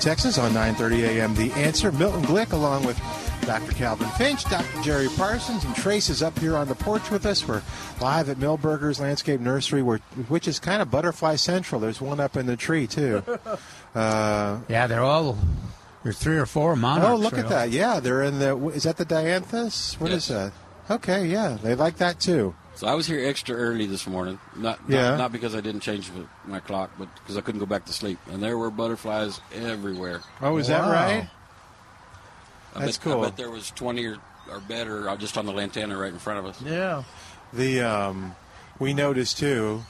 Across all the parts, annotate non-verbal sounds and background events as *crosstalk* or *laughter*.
Texas on 9:30 a.m. The Answer. Milton Glick along with Dr. Calvin Finch, Dr. Jerry Parsons, and Trace is up here on the porch with us. We're live at Milberger's Landscape Nursery, where, which is kind of butterfly central. There's one up in the tree too. *laughs* Uh, Yeah, they're all. There's three or four monarchs. oh, look right at that! Yeah, they're in the. Is that the dianthus? What is Yes. that? Okay, yeah, they like that too. So I was here extra early this morning. Not not, Yeah. not because I didn't change my clock, but because I couldn't go back to sleep. And there were butterflies everywhere. Oh, is that right? I That's bet, cool. I bet there was 20 or, or better uh, just on the lantana right in front of us. Yeah. The um, we noticed too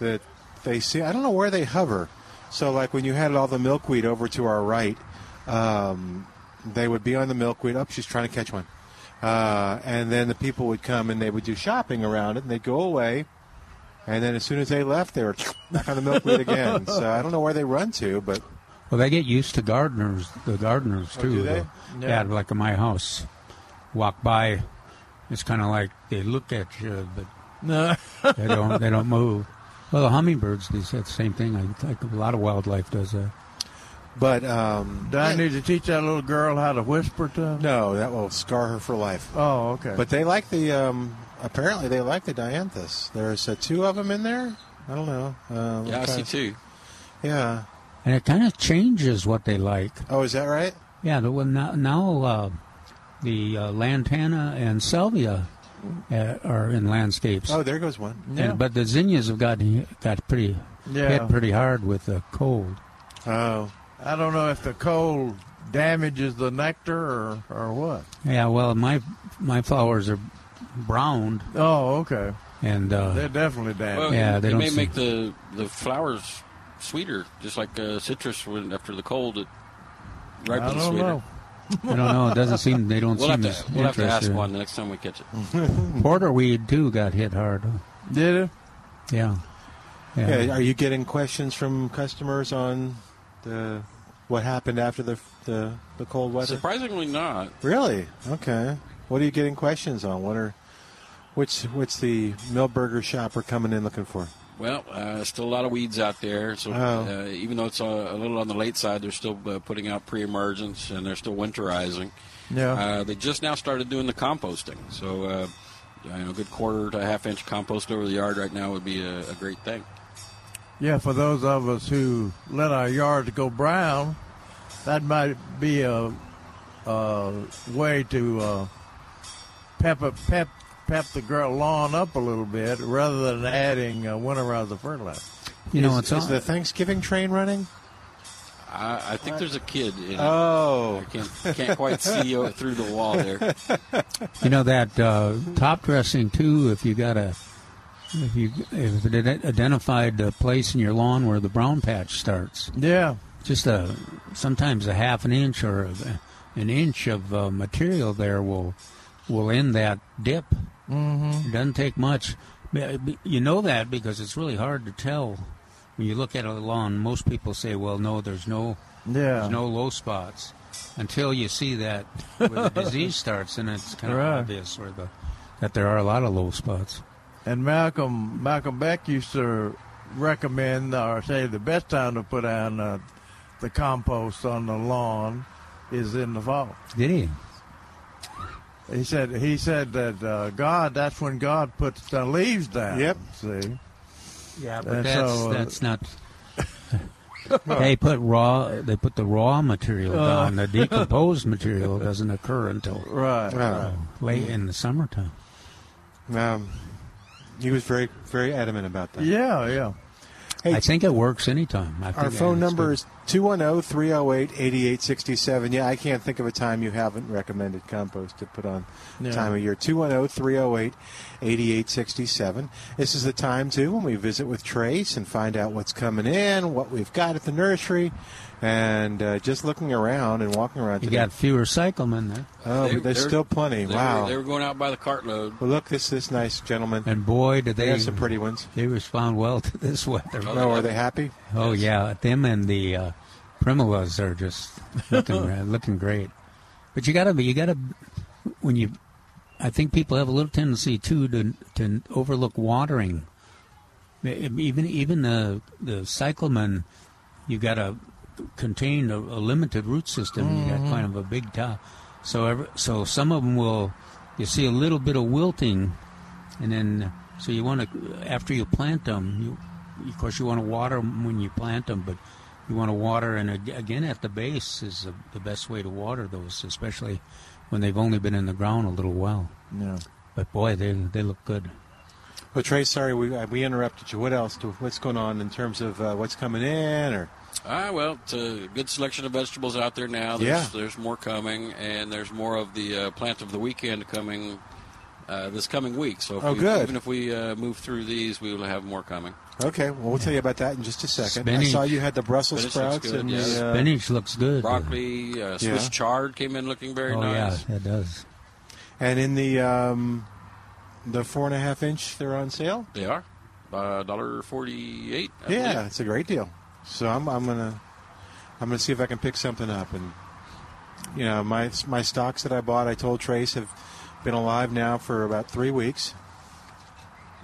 that they see. I don't know where they hover. So like when you had all the milkweed over to our right, um, they would be on the milkweed. Oh, she's trying to catch one. Uh, and then the people would come and they would do shopping around it, and they'd go away. And then as soon as they left, they were *laughs* back on the milkweed again. So I don't know where they run to, but Well, they get used to gardeners, the gardeners Oh, too. they? The- Yeah. yeah, like in my house, walk by, it's kind of like they look at you, but No. they don't. they don't move. Well, the hummingbirds do that same thing. I think a lot of wildlife does that. But um, Do I need to teach that little girl how to whisper to him? no, that will scar her for life. Oh, okay. But they like the. Um, apparently, they like the dianthus. There's uh, two of them in there. I don't know. Um, Yeah, I see two. Yeah. And it kind of changes what they like. Oh, is that right? Yeah, the, well, now, now uh, the uh, lantana and salvia uh, are in landscapes. Oh, there goes one. yeah. And, but the zinnias have got got pretty yeah. hit pretty hard with the cold. Oh, I don't know if the cold damages the nectar or, or what. Yeah, well, my my flowers are browned, Oh, okay. and uh, They're definitely damaged. Well, Yeah, they it don't may see- make the, the flowers sweeter, just like uh, citrus when after the cold it I ripens don't sweeter. know. I don't know. It doesn't seem they don't We'll have, seem to, as we'll have to ask one the next time we catch it. *laughs* Porterweed too got hit hard. Did it? Yeah. Yeah. yeah. Are you getting questions from customers on the what happened after the the, the cold weather? Surprisingly not. Really? Okay. What are you getting questions on? What are which what's the Milberger shopper coming in looking for? Well, uh, still a lot of weeds out there. So Oh. uh, even though it's a, a little on the late side, they're still uh, putting out pre-emergence and they're still winterizing. Yeah. Uh, they just now started doing the composting. So uh, you know, a good quarter to a half inch compost over the yard right now would be a, a great thing. Yeah, for those of us who let our yards go brown, that might be a, a way to uh, pep, it- pep, pep the girl lawn up a little bit rather than adding uh, winterizer fertilizer. you know, is, it's is the Thanksgiving train running? I, I think there's a kid in it. Oh, I can't, can't quite see through the wall there. *laughs* you know that uh, top dressing too. If you got a if you if it identified a place in your lawn where the brown patch starts, Yeah. just a sometimes a half an inch or a, an inch of uh, material there will will end that dip. Mm-hmm. It doesn't take much. You know that because it's really hard to tell when you look at a lawn. Most people say, "Well, no, there's no Yeah. there's no low spots," until you see that where the disease *laughs* starts, and it's kind of Right. obvious where the that there are a lot of low spots. And Malcolm Malcolm Beck used to recommend or say the best time to put down uh, the compost on the lawn is in the fall. Did he? He said he said that uh, God. That's when God puts the leaves down. Yep. See. Yeah, And but that's so, uh, that's not. *laughs* they put raw. They put the raw material Uh. down. The decomposed material doesn't occur until Right. Wow. late in the summertime. Um, he was very, very adamant about that. Yeah. Yeah. Hey, I think it works anytime. I Our phone number good. is 210 308 8867. Yeah, I can't think of a time you haven't recommended compost to put on Yeah. time of year. 210 308 8867. This is the time, too, when we visit with Trace and find out what's coming in, what we've got at the nursery, and uh, just looking around and walking around You today. got fewer cyclamen there. oh, They- but there's they're- still plenty. They wow. Were, they were going out by the cartload. well, look, this this nice gentleman. And boy, did They they have some pretty ones. they respond well to this weather. Oh, are they happy? Oh yeah, them and the uh, primulas are just looking *laughs* uh, looking great. But you gotta be you gotta when you. I think people have a little tendency too to to overlook watering. Even even the the cyclamen, you got to contain a, a limited root system. You got kind of a big top, so every, so some of them will. You see a little bit of wilting, and then so you want to after you plant them, you of course you want to water them when you plant them, but you want to water and again at the base is the, the best way to water those, especially when they've only been in the ground a little while. Yeah. But boy, they they look good. Well, Trey, sorry we uh, we interrupted you. What else? Do, what's going on in terms of uh, what's coming in? Or Ah, well, it's a good selection of vegetables out there now. There's, Yeah. there's more coming, and there's more of the uh, plant of the weekend coming uh, this coming week. So if Oh, we, good. even if we uh, move through these, we will have more coming. okay, well we'll tell you about that in just a second. I saw you had the Brussels Spinach looks sprouts good, and yes. the, uh, Spinach looks good. Broccoli, uh, Swiss Yeah. chard came in looking very oh nice. yeah, it does. and in the um, the four and a half inch, they're on sale. They are dollar forty-eight. Yeah, believe. it's a great deal. So I'm I'm gonna I'm gonna see if I can pick something up and you know my my stocks that I bought I told Trace have been alive now for about three weeks,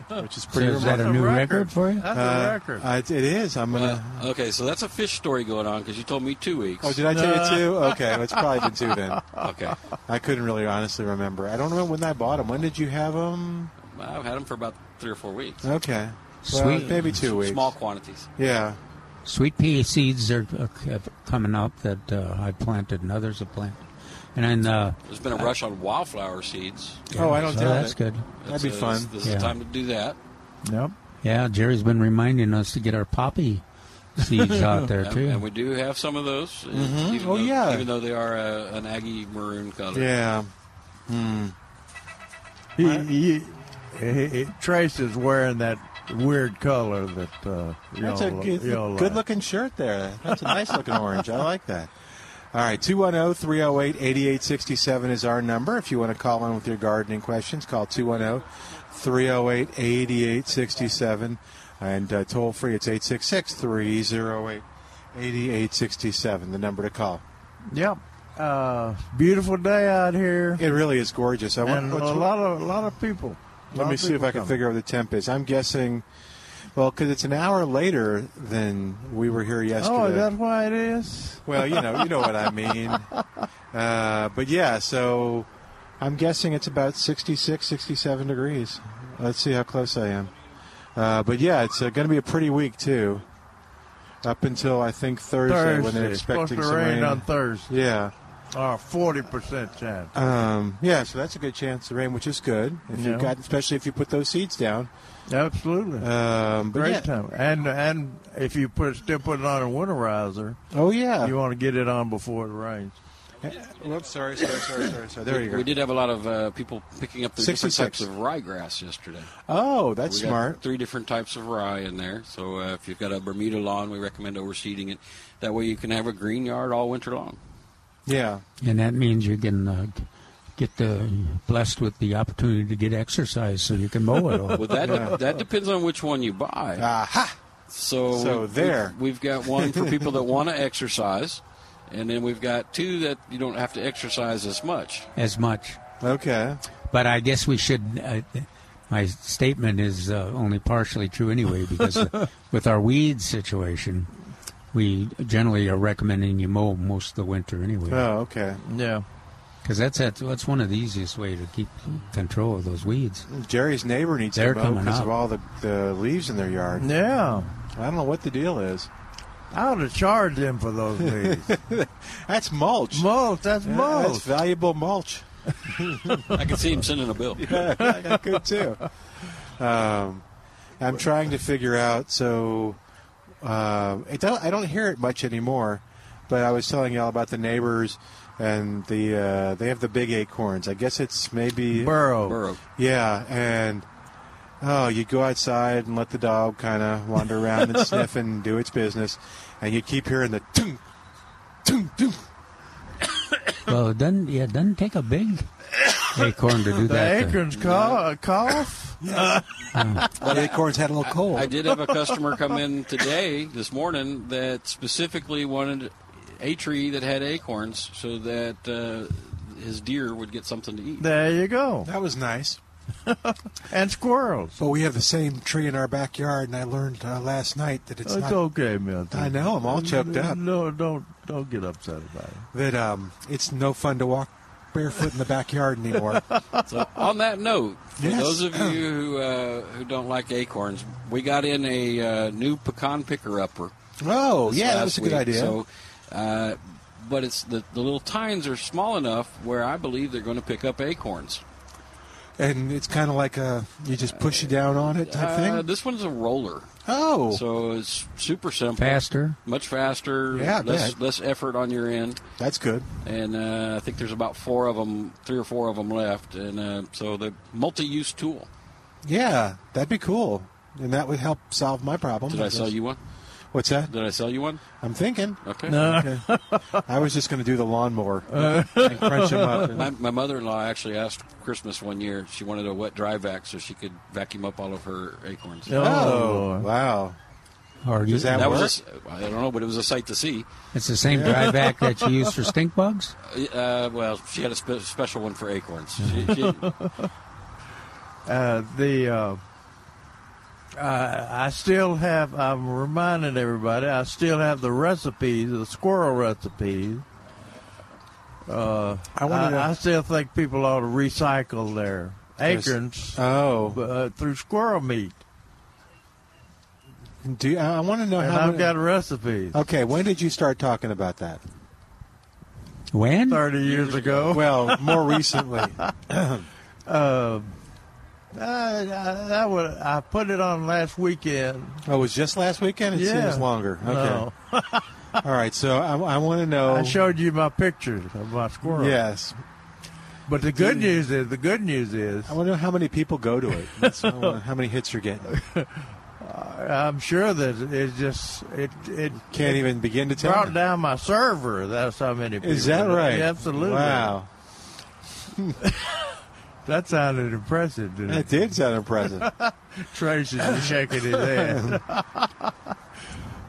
which is So pretty is that a new record. record for you? That's Uh, a record. I- it is. I'm gonna. Uh, okay, so that's a fish story going on because you told me two weeks. oh, did I tell you two? Okay, well, it's probably been two then. *laughs* Okay, I couldn't really honestly remember. I don't know when I bought them. When did you have them? I've had them for about three or four weeks. Okay, well, Sweet. maybe two weeks. Small quantities. Yeah. Sweet pea seeds are uh, coming up that uh, I planted and others have planted. And then uh, There's been a rush on wildflower seeds. Oh, I don't so doubt that's it. good. That'd be That's, fun. This, this is the time to do that. Yep. Yeah, Jerry's been reminding us to get our poppy seeds *laughs* out there too. and we do have some of those. uh, Even Oh, though, yeah. Even though they are uh, an Aggie maroon color. Yeah. Hmm. He, he, he, he, Trace is wearing that weird color that uh, That's a good, y'all good like. looking shirt there. That's a nice looking orange. I like that. All right, 210 308 8867 is our number. If you want to call in with your gardening questions, call 210 308 8867. And uh, toll free, it's 866 308 8867, the number to call. Yep. Uh, beautiful day out here, It really is gorgeous. I want, and a lot of a lot of people. Let me see if I can figure out what the temp is. I'm guessing, well, because it's an hour later than we were here yesterday. Oh, is that why it is? Well, you know, you know what I *laughs* mean. Uh, but yeah, so I'm guessing it's about 66, 67 degrees. Let's see how close I am. Uh, but yeah, it's uh, going to be a pretty week too. Up until I think Thursday, Thursday. when they're It's supposed expecting to some rain, rain. on Thursday. yeah, Or forty percent chance. um, yeah. So that's a good chance to rain, which is good. If Yeah. you've got, especially if you put those seeds down. Absolutely. Um, but Great yeah. time. And and if you put still put it on a winterizer, Oh yeah. you want to get it on before it rains. Whoops, sorry, sorry, sorry, sorry, sorry. There we, you go. we did have a lot of uh, people picking up the different types of ryegrass yesterday. Oh, that's we got smart. Three different types of rye in there. So uh, if you've got a Bermuda lawn, we recommend overseeding it. That way you can have a green yard all winter long. Yeah. and that means you can uh, get the blessed with the opportunity to get exercise, so you can mow it all. Well, that that depends on which one you buy. Aha. So, So we- there. we've, we've got one for people that want to exercise, and then we've got two that you don't have to exercise as much. as much. Okay. But I guess we should. Uh, my statement is uh, only partially true anyway, because uh, *laughs* with our weed situation, we generally are recommending you mow most of the winter anyway. Oh, okay. Yeah. Because that's, that's that's one of the easiest way to keep control of those weeds. Jerry's neighbor needs They're to mow because of all the, the leaves in their yard. Yeah. I don't know what the deal is. I ought to charge them for those leaves. *laughs* That's mulch. mulch. That's Yeah, mulch. That's valuable mulch. *laughs* I can see him sending a bill. *laughs* yeah, I could too. Um, I'm trying to figure out. So um, it don't, I don't hear it much anymore. But I was telling y'all about the neighbors and the uh, they have the big acorns. I guess it's maybe Bur oak. Burrow. yeah, and oh, you go outside and let the dog kind of wander around and *laughs* sniff and do its business, and you keep hearing the tung, tung, tung. well, it doesn't yeah, it doesn't take a big acorn to do The that. acorns cough. *laughs* cough. The acorns had a little cold. I did have a customer come in today, this morning, that specifically wanted a tree that had acorns so that uh, his deer would get something to eat. There you go. that was nice. *laughs* And squirrels. But we have the same tree in our backyard, and I learned uh, last night that it's It's not okay, Milton. I know, I'm all choked up. No, don't don't get upset about it. that um, it's no fun to walk barefoot in the backyard anymore. So, on that note, for Yes. those of you *clears throat* who uh, who don't like acorns, we got in a uh, new pecan picker upper. oh, yeah, that last was a good week. idea. So, uh, but it's the the little tines are small enough where I believe they're going to pick up acorns. And it's kind of like a you just push it down on it type Uh, thing. this one's a roller, Oh, so it's super simple, Faster. much faster, Yeah, less bet. less effort on your end. that's good. and uh, I think there's about four of them, three or four of them left, and uh, so the multi-use tool. Yeah, that'd be cool, and that would help solve my problem. Did I guess. sell you one? What's that? Did I sell you one? I'm thinking. Okay. No. Okay. I was just going to do the lawnmower *laughs* and crunch them up. My, my mother-in-law actually asked Christmas one year. She wanted a wet dry vac so she could vacuum up all of her acorns. Oh, Oh, wow. Or Does that That work? was a, I don't know, but it was a sight to see. it's the same dry vac that you use for *laughs* stink bugs. Uh, well, she had a spe- special one for acorns. She, she, *laughs* Uh, the uh, I, I still have. I'm reminding everybody. I still have the recipes, the squirrel recipes. Uh, I wanted to- I, I still think people ought to recycle their Yes. acorns Oh, uh, through squirrel meat. do you, I want to know And how? I've many- got recipes. okay, when did you start talking about that? When? Thirty years ago. Well, more *laughs* recently. Uh, I, would, I put it on last weekend. Oh, it was just last weekend. It Yeah. seems longer. Okay. No. *laughs* All right. So I, I want to know. I showed you my pictures of my squirrel. Yes. But the good news is, the good news is, I want to know how many people go to it. *laughs* That's, how many hits you're getting. I'm sure that it just it it Can't it even begin to tell. brought me. down my server. That's how many. People Is that right? Absolutely. Wow. *laughs* That sounded impressive. Didn't That it? did sound impressive. *laughs* Trace is shaking his head.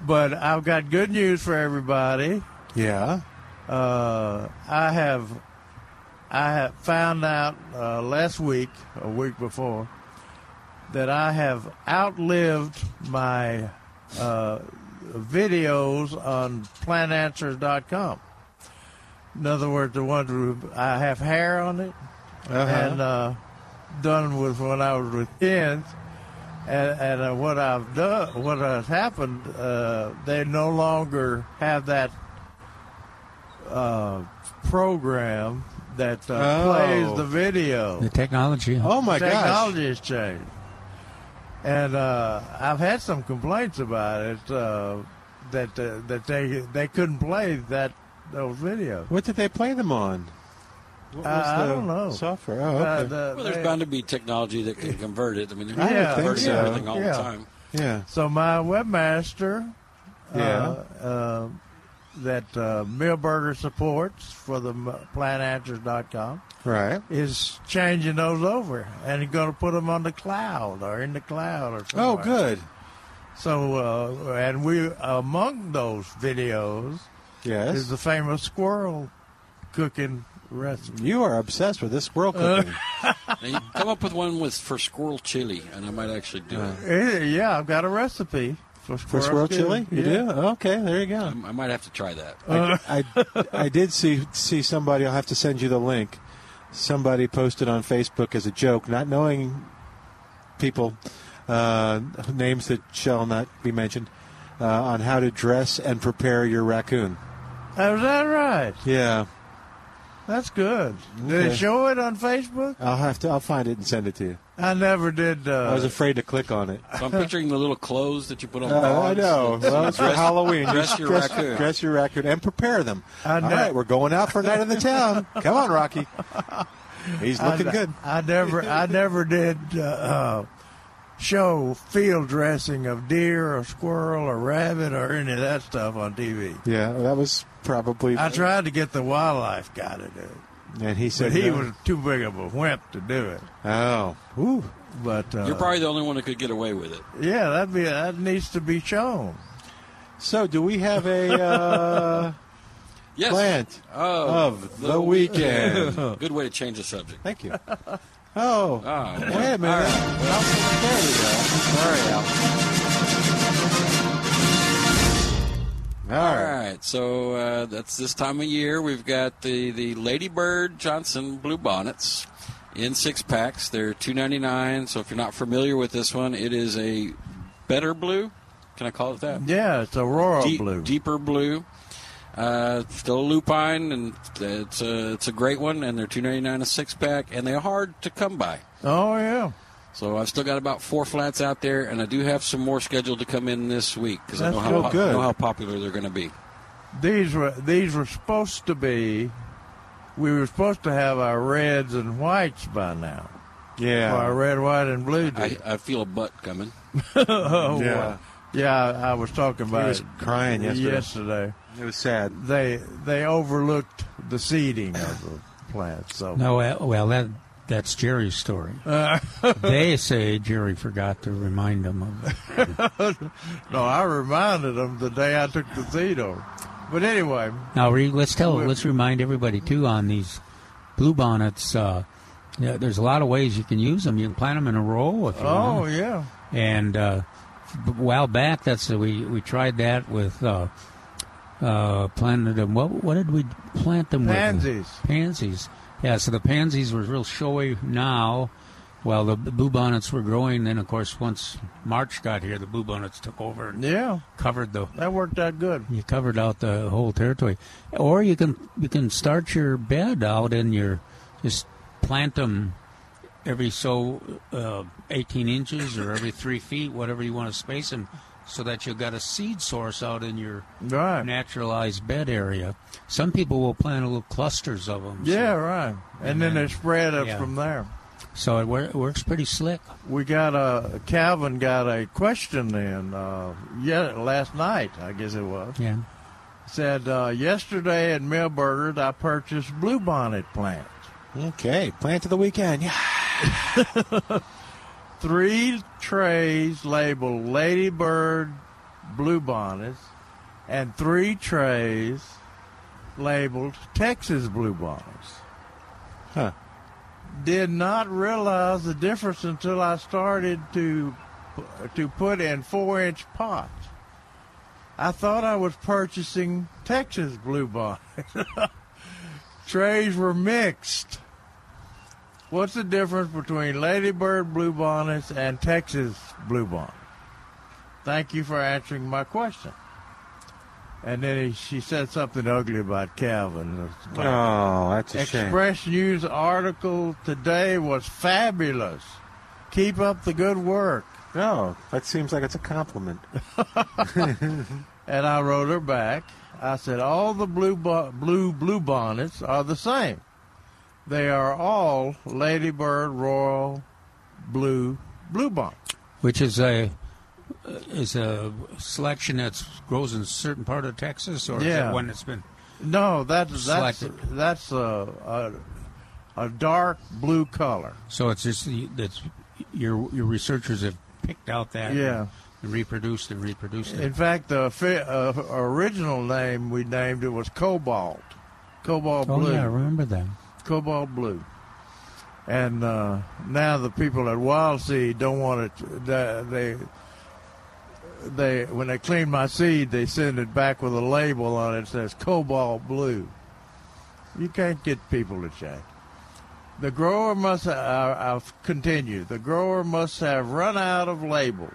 but I've got good news for everybody. yeah. Uh, I have I have found out uh, last week, a week before, that I have outlived my uh, videos on plantanswers.com. In other words, the ones I have hair on it Uh-huh. and uh, done with when I was with kids. And, and uh, what I've done, what has happened, uh, they no longer have that uh, program that uh, Oh. plays the video. The technology. oh my gosh. Technology has changed, and uh, I've had some complaints about it uh, that uh, that they they couldn't play that those videos. What did they play them on? What Uh, I don't know. Software. Oh, Uh, okay. the- well, there's they- bound to be technology that can convert it. I mean, they're Yeah, converting so. everything all Yeah. the time. yeah. So my webmaster, Yeah. uh, uh, that uh, Milberger supports for the m- plantanswers.com Right. is changing those over, and he's going to put them on the cloud or in the cloud or something. Oh, good. So, uh, and we among those videos Yes. is the famous squirrel cooking recipe. You are obsessed with this squirrel cooking. *laughs* Now, you come up with one with for squirrel chili, and I might actually do it. Eh, yeah, I've got a recipe. for For squirrel chili, you yeah. do? Okay, there you go. I might have to try that. I, I, I did see see somebody. I'll have to send you the link. Somebody posted on Facebook as a joke, not knowing people, uh, names that shall not be mentioned, uh, on how to dress and prepare your raccoon. Oh, is that right? Yeah, That's good. Did Okay. it show it on Facebook? I'll have to. I'll find it and send it to you. I never did. Uh, I was afraid to click on it. So I'm picturing the little clothes that you put on. Uh, I know. Well, it's for Halloween. Dress your dress, raccoon. Dress your raccoon and prepare them. I All know. right, we're going out for a night in the town. *laughs* Come on, Rocky. He's looking I, good. I never, I never did uh, uh, show field dressing of deer or squirrel or rabbit or any of that stuff on TV. Yeah, that was probably. I tried to get the wildlife guy to do it, and he said but he no. was too big of a wimp to do it. Oh, Ooh. But uh, You're probably the only one that could get away with it. yeah, that be that needs to be shown. So, do we have a uh, *laughs* Yes. plant Oh, of the weekend? Good way to change the subject. Thank you. Oh, Oh, wait a minute. All right. Well, there we go. Sorry, All right. so uh, that's this time of year. We've got the the Lady Bird Johnson blue bonnets in six packs. They're two ninety nine. So if you're not familiar with this one, it is a better blue. Can I call it that? Yeah, it's aurora Deep- blue. deeper blue. Uh, still lupine, and it's a it's a great one. And they're two ninety nine a six pack, and they're hard to come by. Oh yeah, So I've still got about four flats out there, and I do have some more scheduled to come in this week because I know how, so po- know how popular they're going to be. these were these were supposed to be. We were supposed to have our reds and whites by now. Yeah. Our red, white, and blue. I, I feel a butt coming. *laughs* oh, Yeah. wow. yeah. I, I was talking about was it crying yesterday. yesterday. It was sad. They they overlooked the seeding of the plants. So No, well, well, that that's Jerry's story. *laughs* they say Jerry forgot to remind them of it. *laughs* no, I reminded them the day I took the over. But anyway, Now, re- let's tell, let's remind everybody too on these blue bonnets. Uh, yeah, there's a lot of ways you can use them. You can plant them in a row if you oh want. yeah, And uh, a while back, that's we we tried that with uh, uh, planted them. What what did we plant them pansies. with? Pansies. Pansies. Yeah, so the pansies were real showy now. While the blue bonnets were growing, then of course once March got here, the blue bonnets took over and Yeah, covered the that worked out good. you covered out the whole territory, or you can you can start your bed out in your just plant them every so uh, 18 inches or every three feet, whatever you want to space them, so that you've got a seed source out in your Right. naturalized bed area. Some people will plant little clusters of them. Yeah, right. And, then then- they spread up yeah. from there. So it, wor- it works pretty slick. We got a Calvin got a question in uh, yeah last night I guess it was Yeah. said uh, yesterday at Milberger's I purchased bluebonnet plants Okay, plant of the weekend. Yeah. *laughs* three trays labeled Ladybird bluebonnets and three trays labeled Texas bluebonnets. Huh. Did not realize the difference until I started to to put in four inch pots. I thought I was purchasing Texas bluebonnets. *laughs* Trays were mixed. What's the difference between Ladybird bluebonnets and Texas bluebonnets? Thank you for answering my question. And then he, she said something ugly about Calvin. Oh, that's a shame. Express News article today was fabulous. Keep up the good work. No, that seems like it's a compliment. *laughs* And I wrote her back. I said, all the blue bo- blue blue bonnets are the same. They are all Ladybird Royal Blue blue bonnet. Which is a is a selection that grows in a certain part of Texas, or is Yeah. it one that's been No, that's that's Selected. that's a, a a dark blue color. So it's just that's your your researchers have picked out that Yeah. and reproduced and reproduced it. In fact, the fi- uh, original name we named it was Cobalt, Cobalt oh Blue. yeah, I remember that. Cobalt blue. And uh, now the people at Wild Seed don't want it. They they when they clean my seed, they send it back with a label on it that says cobalt blue. You can't get people to change. The grower must. Uh, I'll continue. The grower must have run out of labels.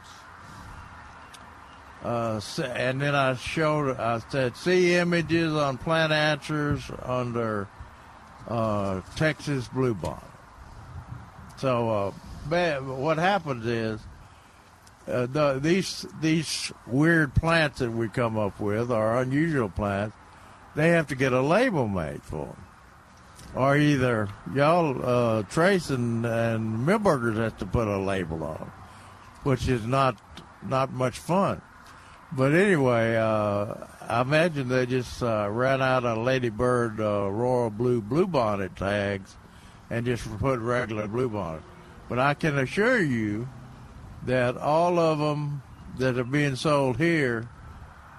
Uh, and then I showed. I said, see images on plant answers under uh, Texas bluebonnet. So uh, what happens is uh, the, these these weird plants that we come up with are unusual plants. They have to get a label made for them, or either y'all uh, Trace and, and Milberger's has to put a label on them, which is not not much fun. But anyway, uh, I imagine they just uh, ran out of Ladybird uh, Royal Blue Bluebonnet tags and just put regular Bluebonnet. But I can assure you that all of them that are being sold here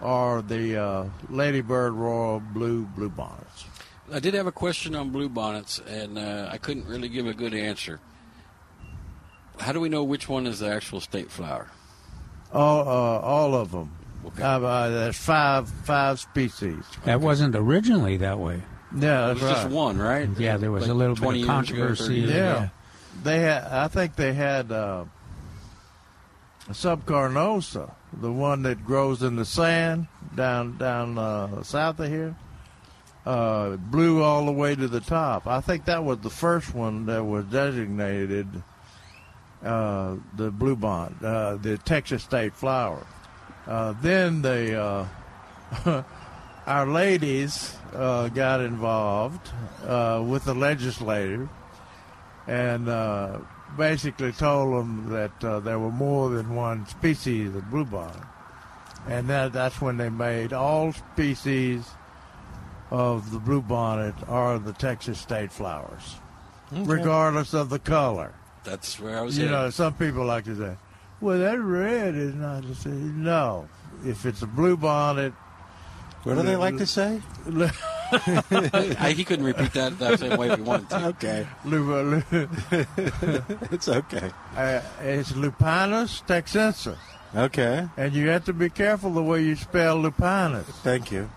are the uh, Ladybird Royal Blue Bluebonnets. I did have a question on bluebonnets, and uh, I couldn't really give a good answer. How do we know which one is the actual state flower? All, uh, all of them. Okay. Uh, uh, there's five five species. That wasn't originally that way. Yeah, It was right. just one, right? Yeah, there was Like a little bit of years ago, 30 controversy. ago. Yeah. They had. I think they had uh, subcarnosa, the one that grows in the sand down down uh, south of here. Uh, blew all the way to the top. I think that was the first one that was designated uh, the blue bond, uh, the Texas state flower. Uh, then the uh, *laughs* our ladies uh, got involved uh, with the legislature and uh, basically told them that uh, there were more than one species of bluebonnet, and that that's when they made all species of the bluebonnet are the Texas state flowers, regardless of the color. That's where I was. You headed. know, some people like to say, "Well, that red is not the same." No, if it's a blue bluebonnet, What do they like to say? *laughs* I, he couldn't repeat that that same way if he wanted to. Okay, *laughs* lu- lu- *laughs* it's okay. uh, it's Lupinus texensis, Okay, and you have to be careful the way you spell Lupinus. thank you.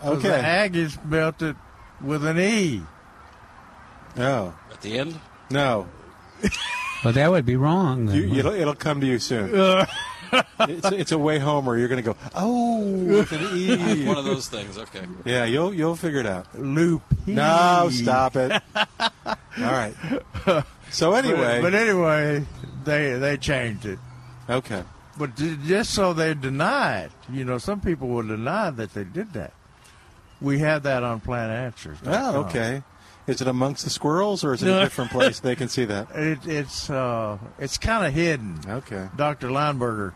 'Cause The Okay. Aggies spelled it with an E. No, At the end, no, Well, that would be wrong. then. you, it'll, it'll come to you soon. *laughs* it's, it's a way home where you're going to go, oh, with an E. one of those things. Okay. Yeah, you'll you'll figure it out. Loop. No, stop it. All right. So anyway, But, but anyway, they they changed it. okay. But just so they deny it, you know, some people will deny that they did that. We have that on Plant Answers. Oh, okay. Is it amongst the squirrels or is it a different place they can see that? *laughs* It, it's uh, it's kind of hidden. Okay. Dr. Lineberger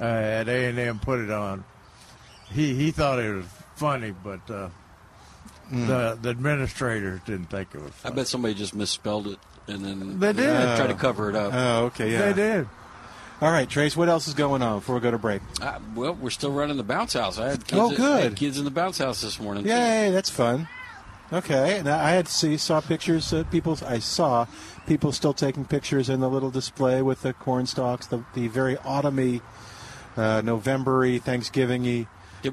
uh, at A and M put it on. He he thought it was funny, but uh, the the administrators didn't think it was. I bet somebody just misspelled it and then They did. uh, try to cover it up. Oh, okay. Yeah. They did. All right, Trace. What else is going on before we go to break? Uh, well, we're still running the bounce house. I had kids Oh, I good. had kids in the bounce house this morning. too. Yay, that's fun. Okay, and I had see saw pictures. Uh, people, I saw people still taking pictures in the little display with the corn stalks, the the very autumny, uh, November-y, Thanksgiving-y.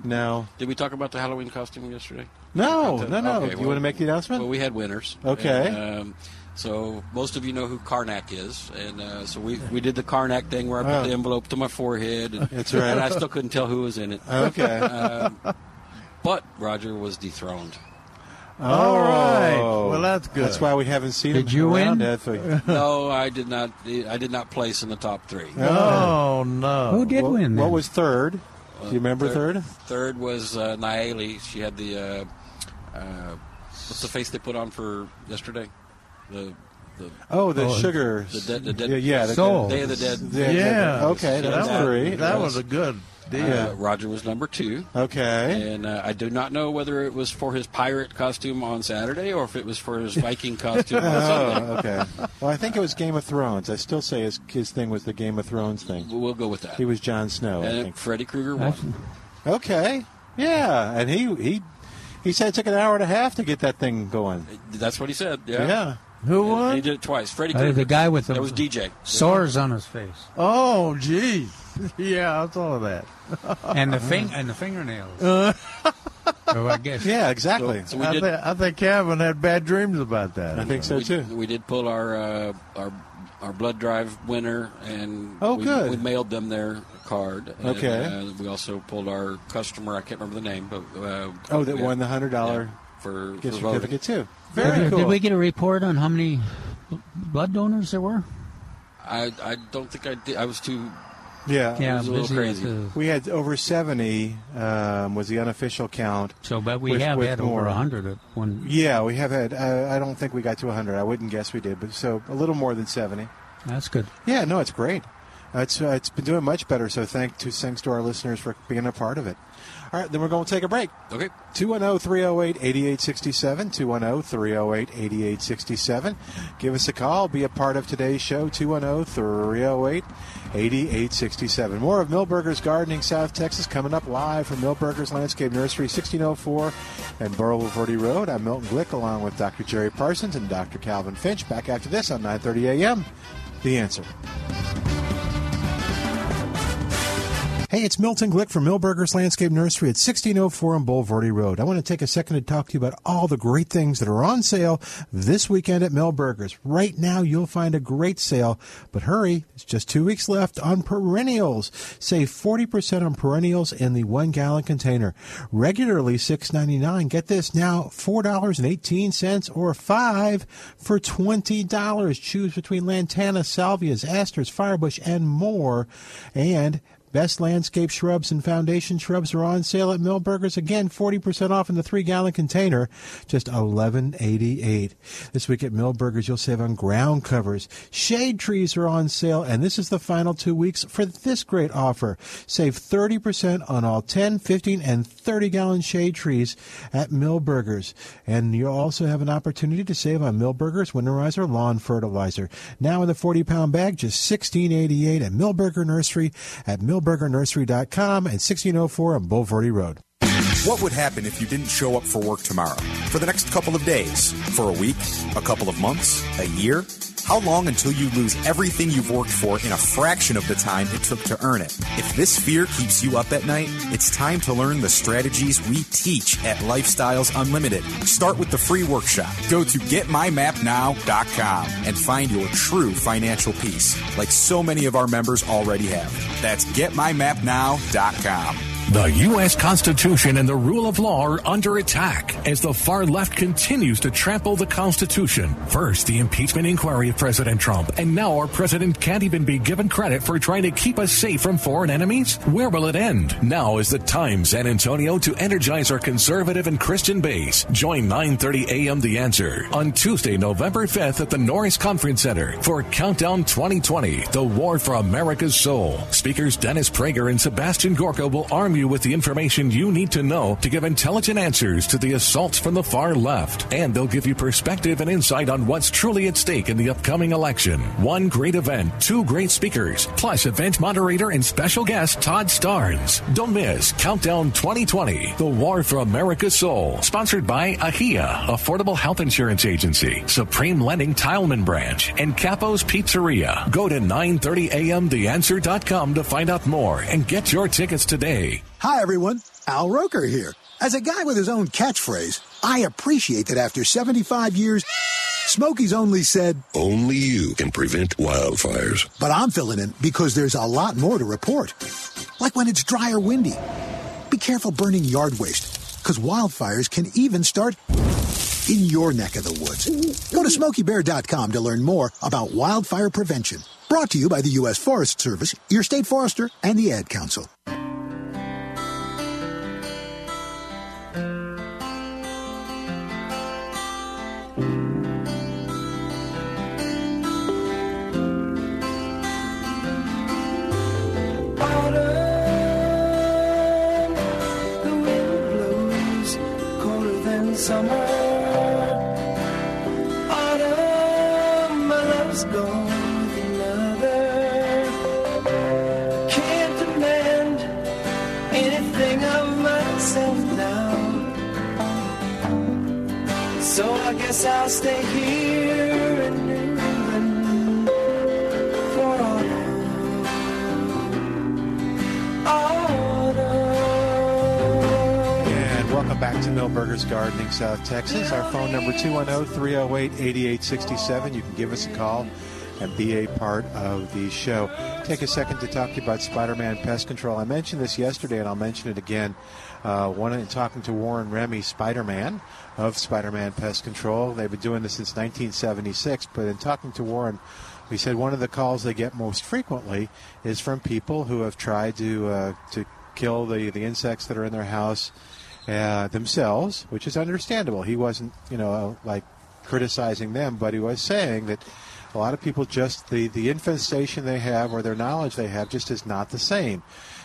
Now, Did we talk about the Halloween costume yesterday? no, no, no. okay, you well- want to make the announcement? Well, we had winners. Okay. And, um, so most of you know who Carnac is, and uh, so we we did the Carnac thing where I put Oh. the envelope to my forehead. And, That's right. And I still couldn't tell who was in it. okay. Um, but Roger was dethroned. All right. Oh. Well, that's good. That's why we haven't seen Did him you win? *laughs* No, I did not. I did not place in the top three. Oh no. Who did what, win? what was third? Do you remember third? Third was uh, Naeli. She had the uh, uh, what's the face they put on for yesterday? The the Oh, the Oh, sugar. the dead the dead yeah, yeah, the Soul. Day of the Dead. Yeah, Yeah. Okay, Yeah, that's that- three. That was a good deal. Uh, Roger was number two. Okay. And uh, I do not know whether it was for his pirate costume on Saturday or if it was for his *laughs* Viking costume on Sunday. Oh, okay. Well, I think it was Game of Thrones. I still say his his thing was the Game of Thrones thing. We'll go with that. He was Jon Snow, I think. Freddy Krueger won. Okay. Yeah, and he he he said it took an hour and a half to get that thing going. That's what he said. Yeah. Yeah. Who And won? he did it twice. Freddy Uh, Krueger. the guy with the That was DJ. sores on his face. Oh, geez. *laughs* yeah, I saw that. *laughs* and the *laughs* fing and the fingernails. so I guess. Yeah, exactly. So we I, did. think, I think Calvin had bad dreams about that. I think so we, too. we did pull our uh, our our blood drive winner, and Oh, we, good. we mailed them their card. And, Okay. uh, we also pulled our customer. I can't remember the name, but uh, Oh, that yeah, won the hundred dollar yeah, for, gift for voting. certificate too. Did, Very cool. did we get a report on how many blood donors there were? I I don't think I did. I was too. Yeah. Yeah, it was a little crazy. with the- We had over seventy. Um, was the unofficial count. so, but we With- have with had more. over a hundred at one. Yeah, we have had. Uh, I don't think we got to 100. I wouldn't guess we did, but so a little more than 70. That's good. Yeah, no, it's great. It's uh, it's been doing much better. So thank to thanks to our listeners for being a part of it. All right, then we're going to take a break. Okay. 210-308-8867, 210-308-8867. Give us a call. Be a part of today's show, 210-308-8867. More of Milberger's Gardening South Texas coming up live from Milberger's Landscape Nursery, 1604 and Bulverde Road. I'm Milton Glick along with Dr. Jerry Parsons and Dr. Calvin Finch. Back after this on 930 a.m. The Answer. Hey, it's Milton Glick from Milberger's Landscape Nursery at 1604 on Bulverde Road. I want to take a second to talk to you about all the great things that are on sale this weekend at Milberger's. Right now, you'll find a great sale, but hurry, it's just two weeks left on perennials. Save 40% on perennials in the one gallon container. Regularly $6.99. Get this now, $4.18 or 5 for $20. Choose between lantana, salvias, asters, firebush, and more. And Best landscape shrubs and foundation shrubs are on sale at Milberger's. Again, 40% off in the three gallon container, just $11.88. This week at Milberger's, you'll save on ground covers. Shade trees are on sale, and this is the final two weeks for this great offer. Save 30% on all 10, 15, and 30 gallon shade trees at Milberger's. And you'll also have an opportunity to save on Milberger's Winterizer Lawn Fertilizer. Now in the 40 pound bag, just $16.88 at Milberger Nursery at milbergernursery.com and 1604 on Bulverde Road. What would happen if you didn't show up for work tomorrow? For the next couple of days? For a week? A couple of months? A year? How long until you lose everything you've worked for in a fraction of the time it took to earn it? If this fear keeps you up at night, it's time to learn the strategies we teach at Lifestyles Unlimited. Start with the free workshop. Go to getmymapnow.com and find your true financial peace, like so many of our members already have. That's getmymapnow.com. The U.S. Constitution and the rule of law are under attack as the far left continues to trample the Constitution. First, the impeachment inquiry President Trump, and now our president can't even be given credit for trying to keep us safe from foreign enemies. Where will it end? Now is the time, San Antonio, to energize our conservative and Christian base. Join 9:30 a.m. The Answer on Tuesday, November 5th at the Norris Conference Center for Countdown 2020: The War for America's Soul. Speakers Dennis Prager and Sebastian Gorka will arm you with the information you need to know to give intelligent answers to the assaults from the far left. And they'll give you perspective and insight on what's truly at stake in the upcoming election. One great event, two great speakers, plus event moderator and special guest Todd Starnes. Don't miss Countdown 2020, The War for America's Soul. Sponsored by AHIA, Affordable Health Insurance Agency, Supreme Lending Tileman Branch, and Capo's Pizzeria. Go to 930amtheanswer.com to find out more and get your tickets today. Hi, everyone. Al Roker here. As a guy with his own catchphrase, I appreciate that after 75 years, Smokey's only said, Only you can prevent wildfires. but I'm filling in because there's a lot more to report. Like when it's dry or windy. Be careful burning yard waste, because wildfires can even start in your neck of the woods. Go to smokeybear.com to learn more about wildfire prevention. Brought to you by the U.S. Forest Service, your state forester, and the Ad Council. Gardening, South Texas. Our phone number 210-308-8867. You can give us a call and be a part of the show. Take a second to talk to you about Spider-Man Pest Control. I mentioned this yesterday, and I'll mention it again. Uh, one talking to Warren Remy, Spider-Man of Spider-Man Pest Control. They've been doing this since 1976. But in talking to Warren, we said one of the calls they get most frequently is from people who have tried to uh, to kill the the insects that are in their house uh, themselves, which is understandable. He wasn't, you know, like criticizing them, but he was saying that a lot of people just the the infestation they have or their knowledge they have just is not the same.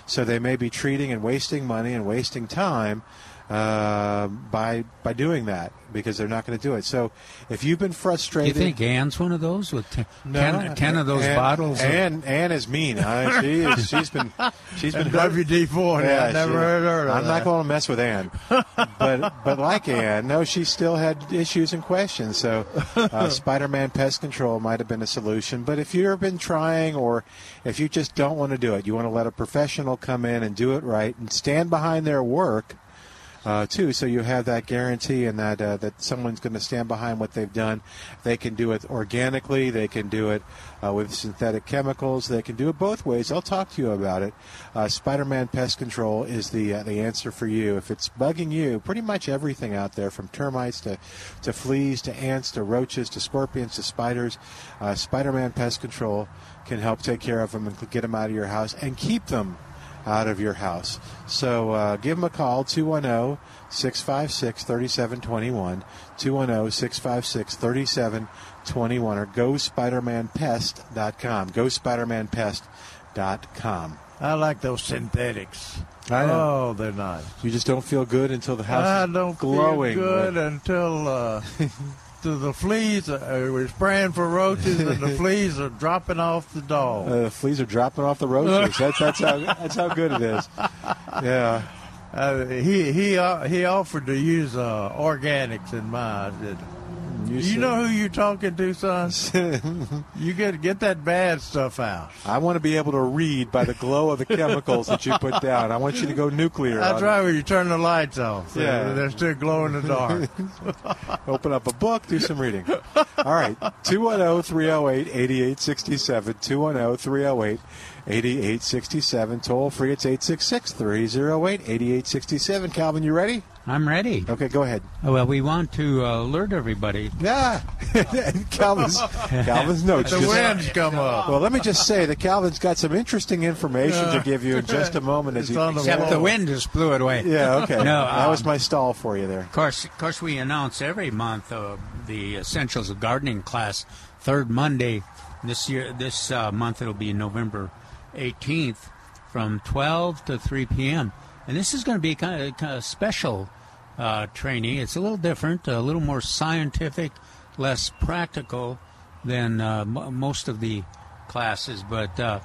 So they may be treating and wasting money and wasting time uh, by by doing that because they're not going to do it. So if you've been frustrated Do you think Anne's one of those with ten, no, ten, ten of those Ann- bottles? of- Ann, Ann is mean. I, *laughs* she is, she's been she's been And WD-40, I never heard of I'm that. not going to mess with Anne, but but like Anne, no, she still had issues and questions. So uh, *laughs* Spider-Man Pest Control might have been a solution. But if you've been trying, or if you just don't want to do it, you want to let a professional come in and do it right and stand behind their work uh, too. So you have that guarantee and that uh, that someone's going to stand behind what they've done. They can do it organically. They can do it uh, with synthetic chemicals. They can do it both ways. I'll talk to you about it. Uh, Spider-Man Pest Control is the uh, the answer for you. If it's bugging you, pretty much everything out there, from termites to to fleas to ants to roaches to scorpions to spiders, uh, Spider-Man Pest Control can help take care of them and get them out of your house and keep them out of your house. So uh, give them a call, 210 656 3721, 210 656 3721, or go SpidermanPest.com. Go SpidermanPest.com. I like those synthetics. I. Oh, they're nice. You just don't feel good until the house I is don't glowing. feel good until uh, *laughs* to the fleas. Uh, we're spraying for roaches, and the *laughs* fleas are dropping off the dog. Uh, the fleas are dropping off the roaches. That's that's how that's how good it is. *laughs* Yeah. Uh, he he uh, he offered to use uh, organics in mine. You you, know who you're talking to, son? *laughs* you get get that bad stuff out. I want to be able to read by the glow of the chemicals that you put down. I want you to go nuclear. That's right. When you turn the lights off, Yeah. they're still glow in the dark. *laughs* Open up a book, do some reading. All right. 210 308 8867. 210 308 8867. Toll free. It's 866 308 8867. Calvin, you ready? I'm ready. Okay, go ahead. Oh, Well, we want to uh, alert everybody. Yeah. *laughs* Calvin's, *laughs* Calvin's notes. the just- winds come up. Well, let me just say that Calvin's got some interesting information to give you in just a moment. As he, the Except wall. the wind just blew it away. yeah, okay. No, that was um, my stall for you there. Of course, of course, we announce every month uh, the Essentials of Gardening class, third Monday. This year, this uh, month, it'll be in November 18th from 12 to 3 p.m. And this is going to be kind of, kind of special uh, training. It's a little different, a little more scientific, less practical than uh, m- most of the classes, but uh,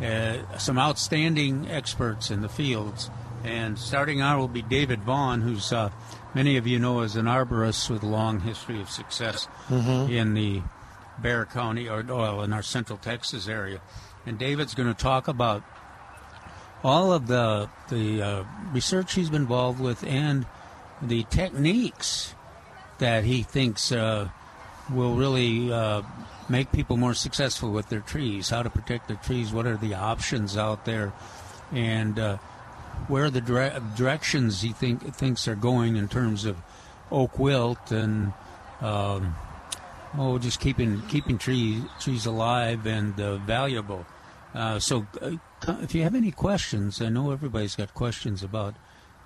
uh, some outstanding experts in the fields. And starting out will be David Vaughn, who's uh, many of you know as an arborist with a long history of success in the Bexar County or well, in our Central Texas area. And David's going to talk about all of the the uh, research he's been involved with and the techniques that he thinks uh, will really uh, make people more successful with their trees. How to protect their trees? What are the options out there? And uh, where the dire- directions he think thinks are going in terms of oak wilt and um, oh, just keeping keeping trees trees alive and uh, valuable. Uh, so, uh, if you have any questions, I know everybody's got questions about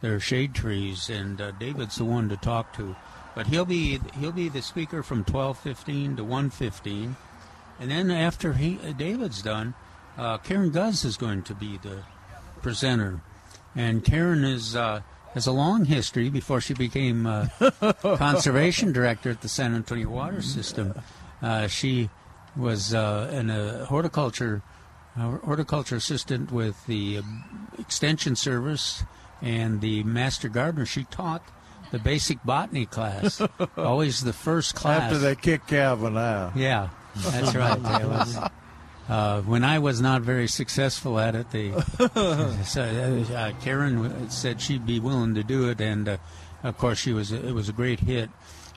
their shade trees, and uh, David's the one to talk to. But he'll be he'll be the speaker from twelve fifteen to one fifteen, and then after he uh, David's done, uh, Karen Guz is going to be the presenter, and Karen is. Uh, has a long history before she became uh, *laughs* conservation director at the San Antonio Water System. Uh, she was uh, an uh, horticulture uh, horticulture assistant with the um, extension service and the master gardener. She taught the basic botany class, *laughs* always the first class. After they kick Calvin out. Yeah, that's right. *laughs* It was, uh, when I was not very successful at it, they, *laughs* uh, Karen said she'd be willing to do it, and uh, of course, she was it was a great hit.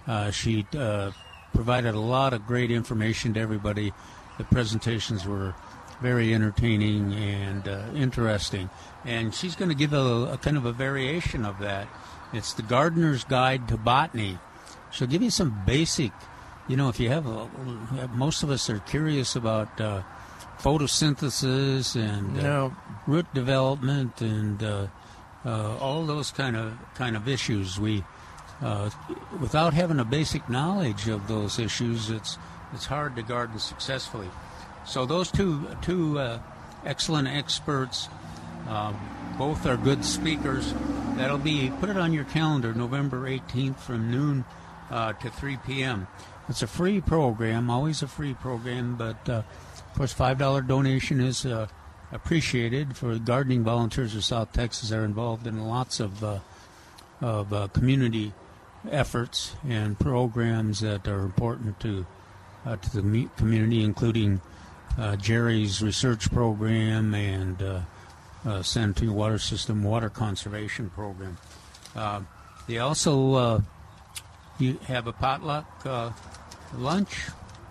Uh, she uh, provided a lot of great information to everybody. The presentations were very entertaining and uh, interesting, and she's going to give a, a kind of a variation of that. It's the Gardener's Guide to Botany. She'll give you some basic, you know, if you have a, most of us are curious about uh, photosynthesis and uh, Yeah. root development and uh, uh, all those kind of kind of issues. We, uh, without having a basic knowledge of those issues, it's it's hard to garden successfully. So those two two uh, excellent experts, um, both are good speakers. That'll be put it on your calendar, November 18th from noon uh, to 3 p.m. It's a free program, always a free program, but uh, of course, five dollar donation is uh, appreciated for gardening volunteers of South Texas are involved in lots of uh, of community efforts and programs that are important to uh, to the community, including uh, Jerry's research program and uh, uh, San Antonio Water System water conservation program. Uh, they also uh, have a potluck uh, lunch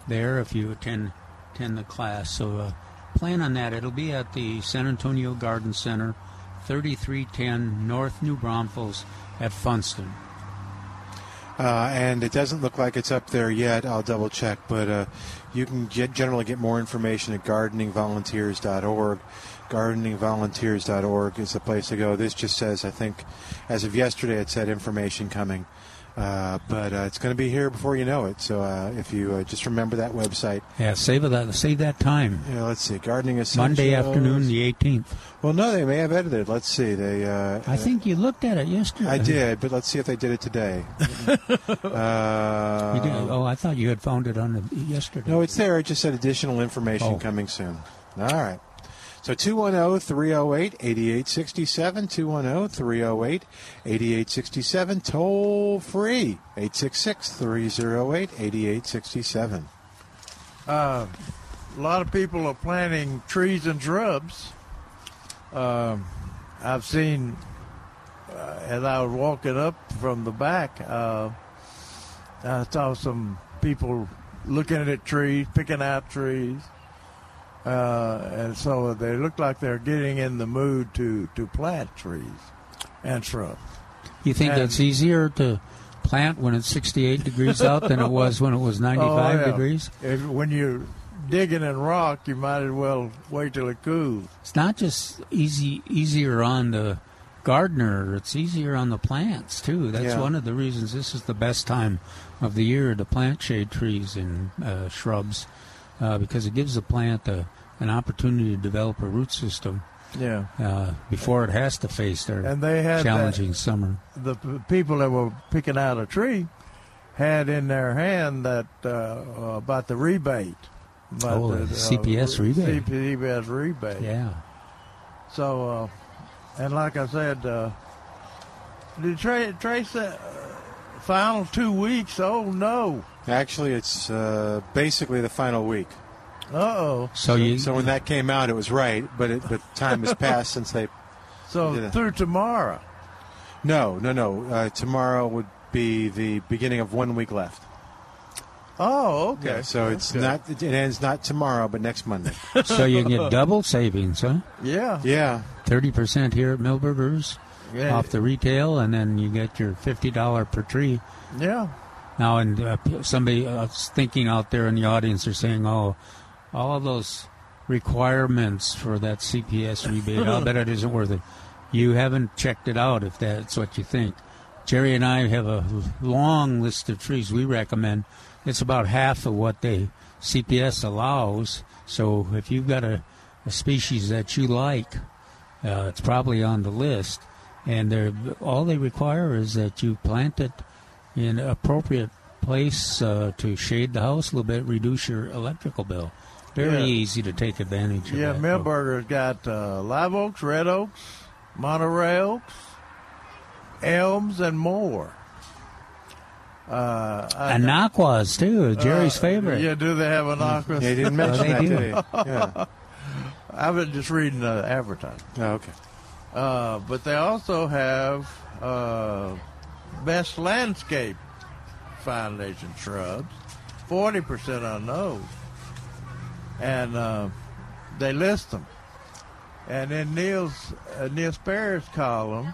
there if you attend attend the class. So plan on that. It'll be at the San Antonio Garden Center, 3310 North New Braunfels at Funston. Uh, and it doesn't look like it's up there yet. I'll double check, but uh, you can get, generally get more information at gardeningvolunteers.org. Gardeningvolunteers.org is the place to go. This just says, I think, as of yesterday, it said information coming. Uh, but uh, it's going to be here before you know it. So uh, if you uh, just remember that website. Yeah, save that save that time. Yeah, let's see. Gardening essentials. Monday afternoon, the 18th. Well, no, they may have edited. Let's see. They. Uh, I think you looked at it yesterday. I did, but let's see if they did it today. *laughs* uh? Oh, I thought you had found it on the yesterday. No, it's there. It just said additional information Oh. coming soon. All right. So oh, 210 308 8867. 210 308 8867. Toll free 866 308 8867. Uh, a lot of people are planting trees and shrubs. Um, I've seen uh, as I was walking up from the back, uh, I saw some people looking at trees, picking out trees, uh, and so they look like they're getting in the mood to, to plant trees and shrubs. You think And- that's easier to plant when it's 68 degrees out than it was when it was 95 *laughs* Oh, yeah. degrees? If, when you're digging in rock, you might as well wait till it cools. It's not just easy easier on the gardener; it's easier on the plants too. That's Yeah. one of the reasons this is the best time of the year to plant shade trees and uh, shrubs, uh, because it gives the plant a, an opportunity to develop a root system. Yeah. Uh, before it has to face their And they had that- challenging summer. the people that were picking out a tree had in their hand that uh, about the rebate. About Oh, the CPS rebate. CPS rebate. Yeah. So, uh, and like I said, uh, did Trace uh, final two weeks? Oh no! Actually, it's uh, basically the final week. Uh oh. So you- so when that came out, it was right, but it, but time has passed since they. *laughs* So did it. through tomorrow. No, no, no. Uh, tomorrow would be the beginning of one week left. Oh, okay. Yeah, so it's Okay. not. It ends not tomorrow, but next Monday. *laughs* So you get double savings, huh? Yeah. Yeah. Thirty percent here at Milberger's Yeah. off the retail, and then you get your fifty dollar per tree. Yeah. Now, and uh, somebody uh, thinking out there in the audience are saying, "Oh, all of those requirements for that CPS rebate, I'll *laughs* bet it isn't worth it." You haven't checked it out if that's what you think. Jerry and I have a long list of trees we recommend. It's about half of what the CPS allows. So if you've got a, a species that you like, uh, it's probably on the list. And they're, all they require is that you plant it in an appropriate place uh, to shade the house a little bit, reduce your electrical bill. Very Yeah. easy to take advantage of Yeah, that. Milberger's got uh, live oaks, red oaks, Monterey oaks, elms, and more. Uh, I- And Naquas, too, Jerry's Uh, favorite. Yeah, do they have an aqua? They didn't mention they *laughs* that, do. did they? Yeah. *laughs* I was just reading the advertisement. Oh, okay. Uh, but they also have uh, best landscape foundation shrubs, 40% on those. And uh, they list them. And in Neil's uh, Neil column,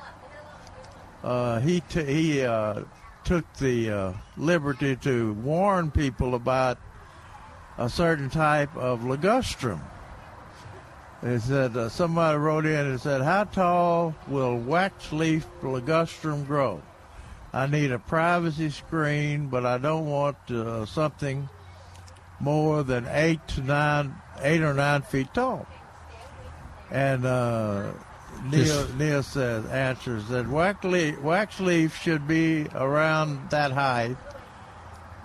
uh, he t- he uh, took the uh, liberty to warn people about a certain type of ligustrum. It said uh, somebody wrote in and said, "How tall will wax leaf ligustrum grow? I need a privacy screen, but I don't want uh, something more than eight to nine, eight or nine feet tall." And uh, Neil, Neil says answers that wax leaf, wax leaf should be around that height,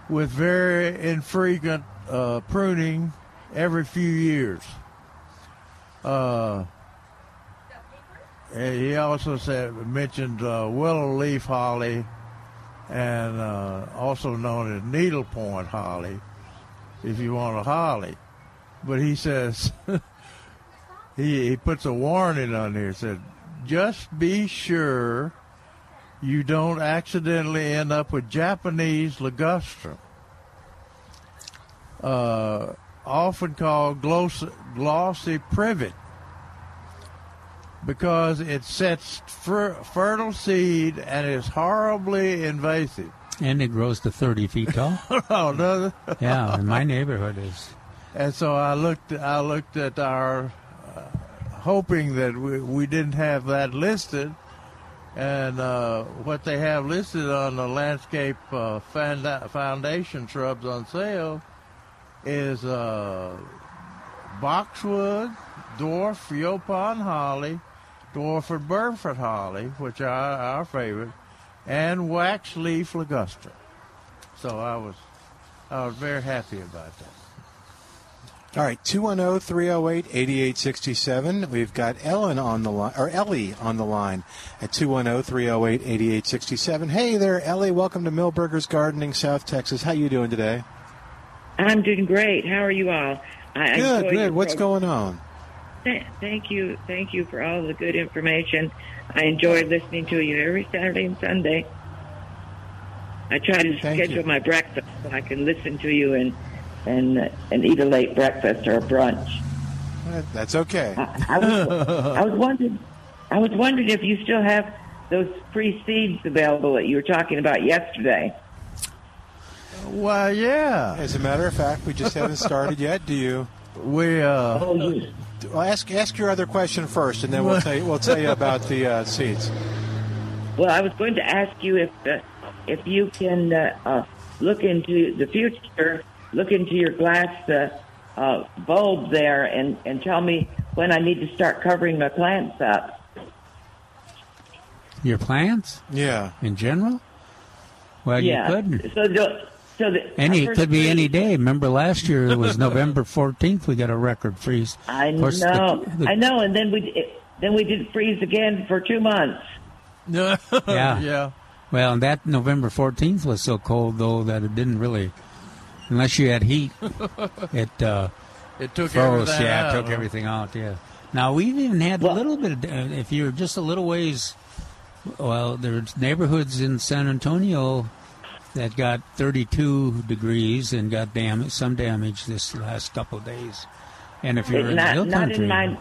with very infrequent uh, pruning every few years. Uh, he also said mentioned uh, willow leaf holly, and uh, also known as needlepoint holly, if you want a holly. But he says *laughs* he he puts a warning on here. Said just be sure you don't accidentally end up with Japanese ligustrum, uh, often called glossy, glossy privet, because it sets fer- fertile seed and is horribly invasive. And it grows to 30 feet tall. *laughs* oh, does it? yeah, in my neighborhood is. And so I looked. I looked at our, uh, hoping that we, we didn't have that listed, and uh, what they have listed on the landscape uh, founda- foundation shrubs on sale is uh, boxwood, dwarf Yaupon holly, dwarfed Burford holly, which are our favorite, and wax leaf ligustrum. So I was, I was very happy about that. All right, 210 308 8867. We've got Ellen on the line, or Ellie on the line at 210 308 8867. Hey there, Ellie. Welcome to Milberger's Gardening, South Texas. How you doing today? I'm doing great. How are you all? I Good, good. What's program. going on? Th- Thank you, thank you for all the good information. I enjoy listening to you every Saturday and Sunday. I try to Thank schedule you. my breakfast so I can listen to you and and uh, and eat a late breakfast or a brunch. That's okay. I was, I was wondering, I was wondering if you still have those free seeds available that you were talking about yesterday. Well, yeah. As a matter of fact, we just haven't started yet. Do you? We uh. Well, ask ask your other question first, and then we'll tell you, we'll tell you *laughs* about the uh, seeds. Well, I was going to ask you if uh, if you can uh, uh, look into the future, look into your glass uh, uh, bulb there, and and tell me when I need to start covering my plants up. Your plants? Yeah. In general? Well, yeah. you couldn't. So the, so the Any, it could be freeze- any day. Remember last year it was *laughs* November 14th we got a record freeze. I Of know, the- the- I know, and then we it, then we did freeze again for two months. *laughs* Yeah. yeah. Well, and that November 14th was so cold, though, that it didn't really, unless you had heat, *laughs* it uh, It took froze. everything yeah, out, it took everything out. Yeah. Now we've even had a little bit. Of, uh, if you're just a little ways, well, there's neighborhoods in San Antonio that got 32 degrees and got damage, some damage this last couple of days. And if you're in the hill not country, in my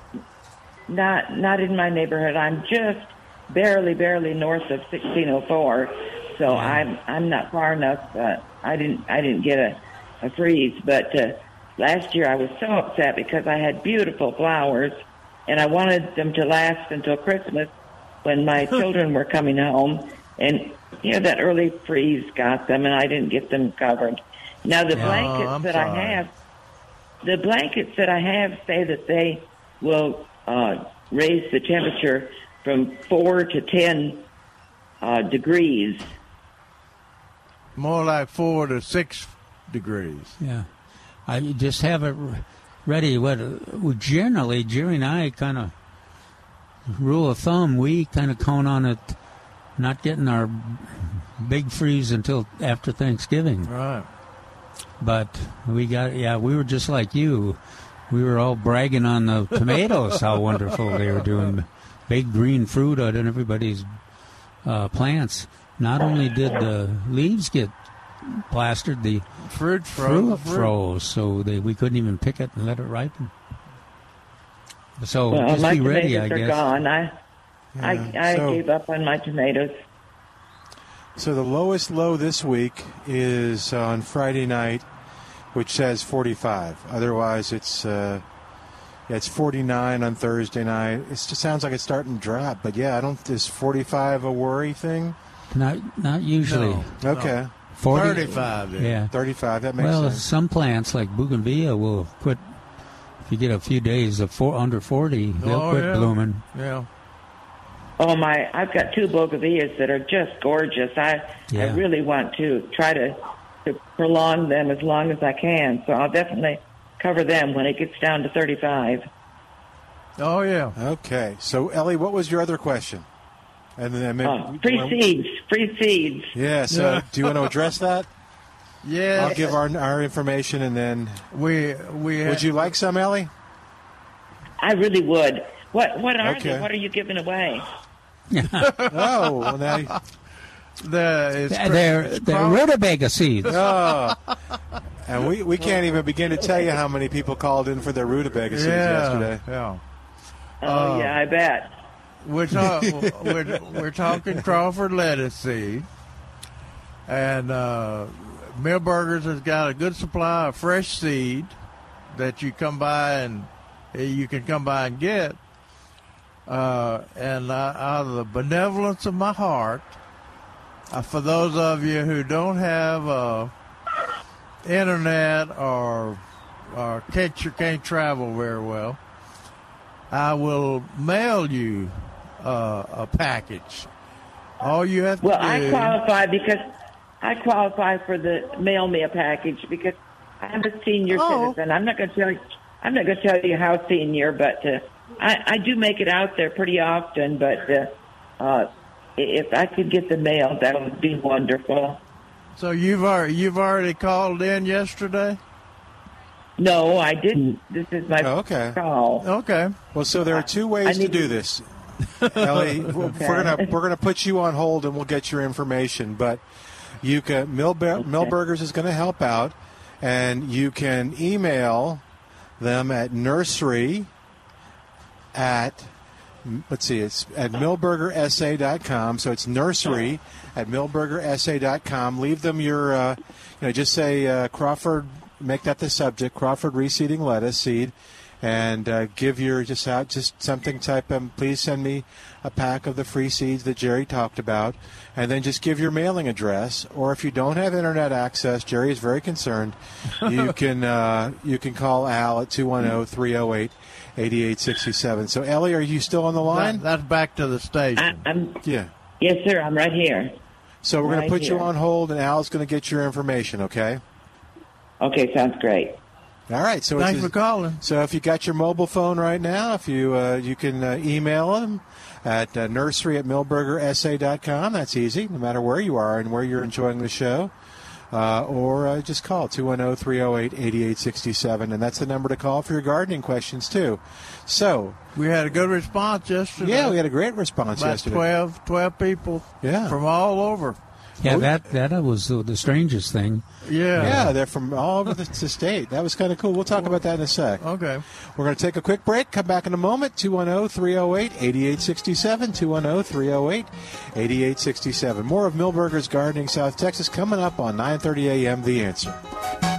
not not in my neighborhood. I'm just barely barely north of 1604, so I'm I'm not far enough. Uh, I didn't I didn't get a, a freeze, but uh, last year I was so upset because I had beautiful flowers, and I wanted them to last until Christmas when my *laughs* children were coming home, and you know that early freeze got them, and I didn't get them covered. Now the Yeah. blankets Oh, I'm that sorry. I have the blankets that I have say that they will uh, raise the temperature from four to ten uh, degrees. More like four to six degrees. Yeah, I just have it ready. What uh, well, generally Jerry and I kind of rule of thumb. We kind of count on it not getting our big freeze until after Thanksgiving. Right. But we got yeah. We were just like you. We were all bragging on the tomatoes how *laughs* wonderful they were doing. Big green fruit out in everybody's uh, plants. not only did the leaves get plastered, the fruit froze. fruit froze, so they, we couldn't even pick it and let it ripen. So well, just my be ready, I guess. gone. I I, Yeah, I so- gave up on my tomatoes. So the lowest low this week is on Friday night, which says 45. Otherwise, it's uh, yeah, it's 49 on Thursday night. It just sounds like it's starting to drop. But yeah, I don't. Is 45 a worry thing? Not not usually. No. Okay. 40 35, yeah. Yeah. 35. That makes well, sense. some plants like bougainvillea will quit. If you get a few days of four, under 40, they'll Oh, quit yeah. blooming. Yeah. Oh my! I've got two bougainvilleas that are just gorgeous. I I really want to try to to prolong them as long as I can. So I'll definitely cover them when it gets down to thirty-five. Oh yeah. Okay. So Ellie, what was your other question? And then maybe, Uh, free seeds, free seeds. Yeah. So do you want to address that? *laughs* Yeah. I'll give our our information and then we we. Would you like some, Ellie? I really would. What what are Okay. they? What are you giving away? Oh, well, now the it's They're, they're rutabaga seeds. Oh. And we, we can't even begin to tell you how many people called in for their rutabaga seeds Yeah, yesterday. Yeah. Oh Uh, yeah, I bet. We're, talk, *laughs* we're, we're talking Crawford lettuce seed. And uh, Milberger's has got a good supply of fresh seed that you come by and eh, you can come by and get. Uh, and uh, out of the benevolence of my heart, uh, for those of you who don't have uh, internet or or can't can't travel very well, I will mail you uh, a package. All you have to Well, do. Well, I qualify because I qualify for the mail me a package because I'm a senior Oh. citizen. I'm not going to tell you. I'm not going to tell you how senior, but uh, I, I do make it out there pretty often. But uh, uh, if I could get the mail, that would be wonderful. So you've already you've already called in yesterday. No, I didn't. This is my Oh, okay. call. Okay. Well, so there are two ways to do to- this. *laughs* Ellie, we're gonna we're gonna put you on hold and we'll get your information. But you can Milber- Milberger's is going to help out, and you can email them at nursery at let's see, it's at milbergersa.com. So it's nursery at milbergersa.com. Leave them your, uh, you know, just say uh, Crawford, make that the subject, Crawford reseeding lettuce seed, and uh, give your just out just something. Type um, please send me a pack of the free seeds that Jerry talked about, and then just give your mailing address. Or if you don't have internet access, Jerry is very concerned. You *laughs* can uh, you can call Al at 210-308. 8867. So, Ellie, are you still on the line? That- that's back to the station. I, I'm. Yeah. Yes, sir. I'm right here. So we're going to put you on hold, and Al's going to get your information. Okay. Okay, sounds great. All right. So Thanks it's for calling. So if you got your mobile phone right now, if you uh, you can uh, email them at uh, nursery at milbergersa.com. That's easy, no matter where you are and where you're enjoying the show. Uh, or uh, just call 210-308-8867 and that's the number to call for your gardening questions too so we had a good response yesterday. yeah we had a great response About yesterday 12, 12 people. Yeah. From all over. Oh, yeah, that that was the, the strangest thing. Yeah. Yeah, they're from all over the, the state. That was kind of cool. We'll talk about that in a sec. Okay. We're going to take a quick break, come back in a moment. 210 308 8867. 210 308 8867. More of Milberger's Gardening South Texas coming up on 930 a.m. The Answer.